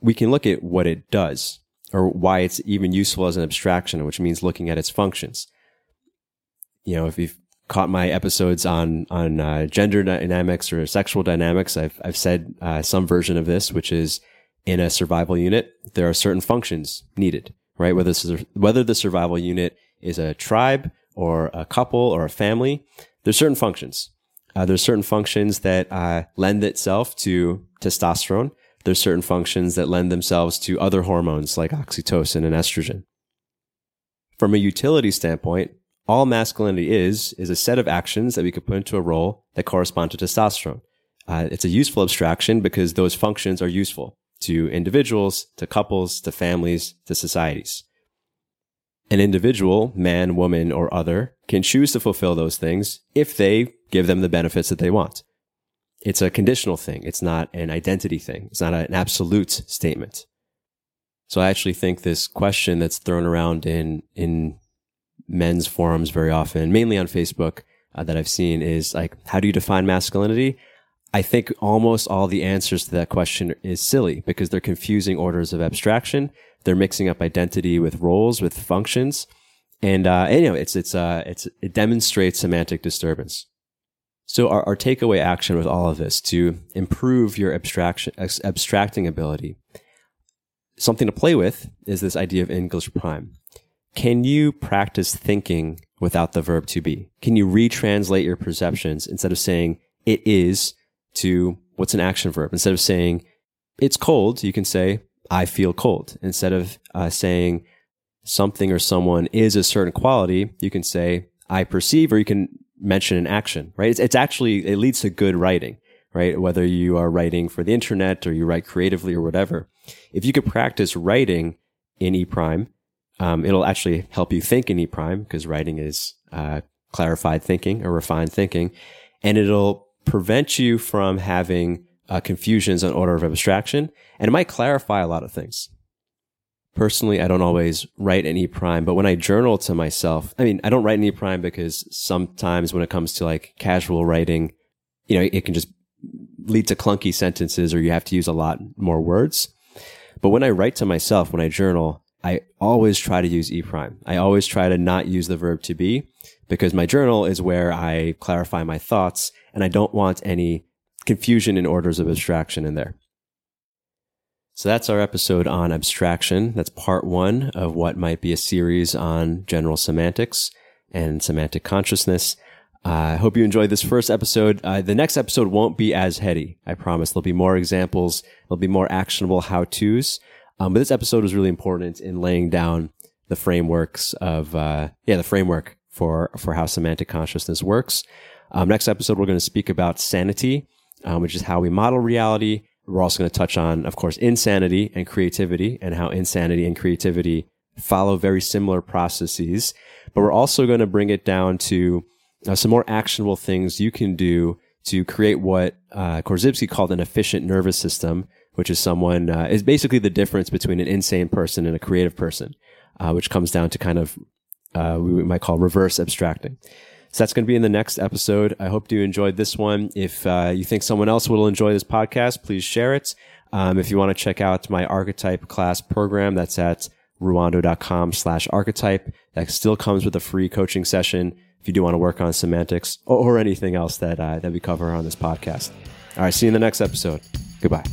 We can look at what it does or why it's even useful as an abstraction, which means looking at its functions. You know, if you've caught my episodes on on uh, gender dynamics or sexual dynamics, I've I've said uh, some version of this, which is in a survival unit, there are certain functions needed, right? Whether this is, whether the survival unit is a tribe or a couple or a family, there's certain functions. Uh, there's certain functions that uh, lend itself to testosterone. There's certain functions that lend themselves to other hormones like oxytocin and estrogen. From a utility standpoint, all masculinity is is a set of actions that we could put into a role that correspond to testosterone. Uh, it's a useful abstraction because those functions are useful to individuals, to couples, to families, to societies. An individual, man, woman, or other, can choose to fulfill those things if they give them the benefits that they want. It's a conditional thing. It's not an identity thing. It's not an absolute statement. So I actually think this question that's thrown around in, in men's forums very often, mainly on Facebook, uh, that I've seen is like, how do you define masculinity? I think almost all the answers to that question is silly because they're confusing orders of abstraction. They're mixing up identity with roles, with functions. And, uh, know, it's, it's, uh, it's, it demonstrates semantic disturbance. So our, our takeaway action with all of this to improve your abstraction, abstracting ability, something to play with is this idea of English prime. Can you practice thinking without the verb to be? Can you retranslate your perceptions instead of saying it is to what's an action verb? Instead of saying it's cold, you can say I feel cold. Instead of uh, saying something or someone is a certain quality, you can say I perceive, or you can mention an action, right? It's, it's actually, it leads to good writing, right? Whether you are writing for the internet or you write creatively or whatever. If you could practice writing in E prime, um, it'll actually help you think in E prime because writing is uh, clarified thinking or refined thinking, and it'll prevent you from having uh, confusions on order of abstraction, and it might clarify a lot of things. Personally, I don't always write E prime, but when I journal to myself, I mean, I don't write E prime because sometimes when it comes to like casual writing, you know, it can just lead to clunky sentences or you have to use a lot more words. But when I write to myself, when I journal, I always try to use E prime. I always try to not use the verb to be because my journal is where I clarify my thoughts and I don't want any confusion in orders of abstraction in there. So that's our episode on abstraction. That's part one of what might be a series on general semantics and semantic consciousness. I uh, hope you enjoyed this first episode. Uh, the next episode won't be as heady. I promise. There'll be more examples. There'll be more actionable how to's. Um, but this episode was really important in laying down the frameworks of, uh, yeah, the framework for, for how semantic consciousness works. Um, next episode, we're going to speak about sanity, um, which is how we model reality. We're also going to touch on, of course, insanity and creativity and how insanity and creativity follow very similar processes. But we're also going to bring it down to uh, some more actionable things you can do to create what uh, Korzybski called an efficient nervous system, which is someone uh, is basically the difference between an insane person and a creative person, uh, which comes down to kind of uh, we might call reverse abstracting. So that's going to be in the next episode. I hope you enjoyed this one. If uh, you think someone else will enjoy this podcast, please share it. Um, if you want to check out my archetype class program, that's at ruwando.com slash archetype. That still comes with a free coaching session if you do want to work on semantics or, or anything else that, uh, that we cover on this podcast. All right. See you in the next episode. Goodbye.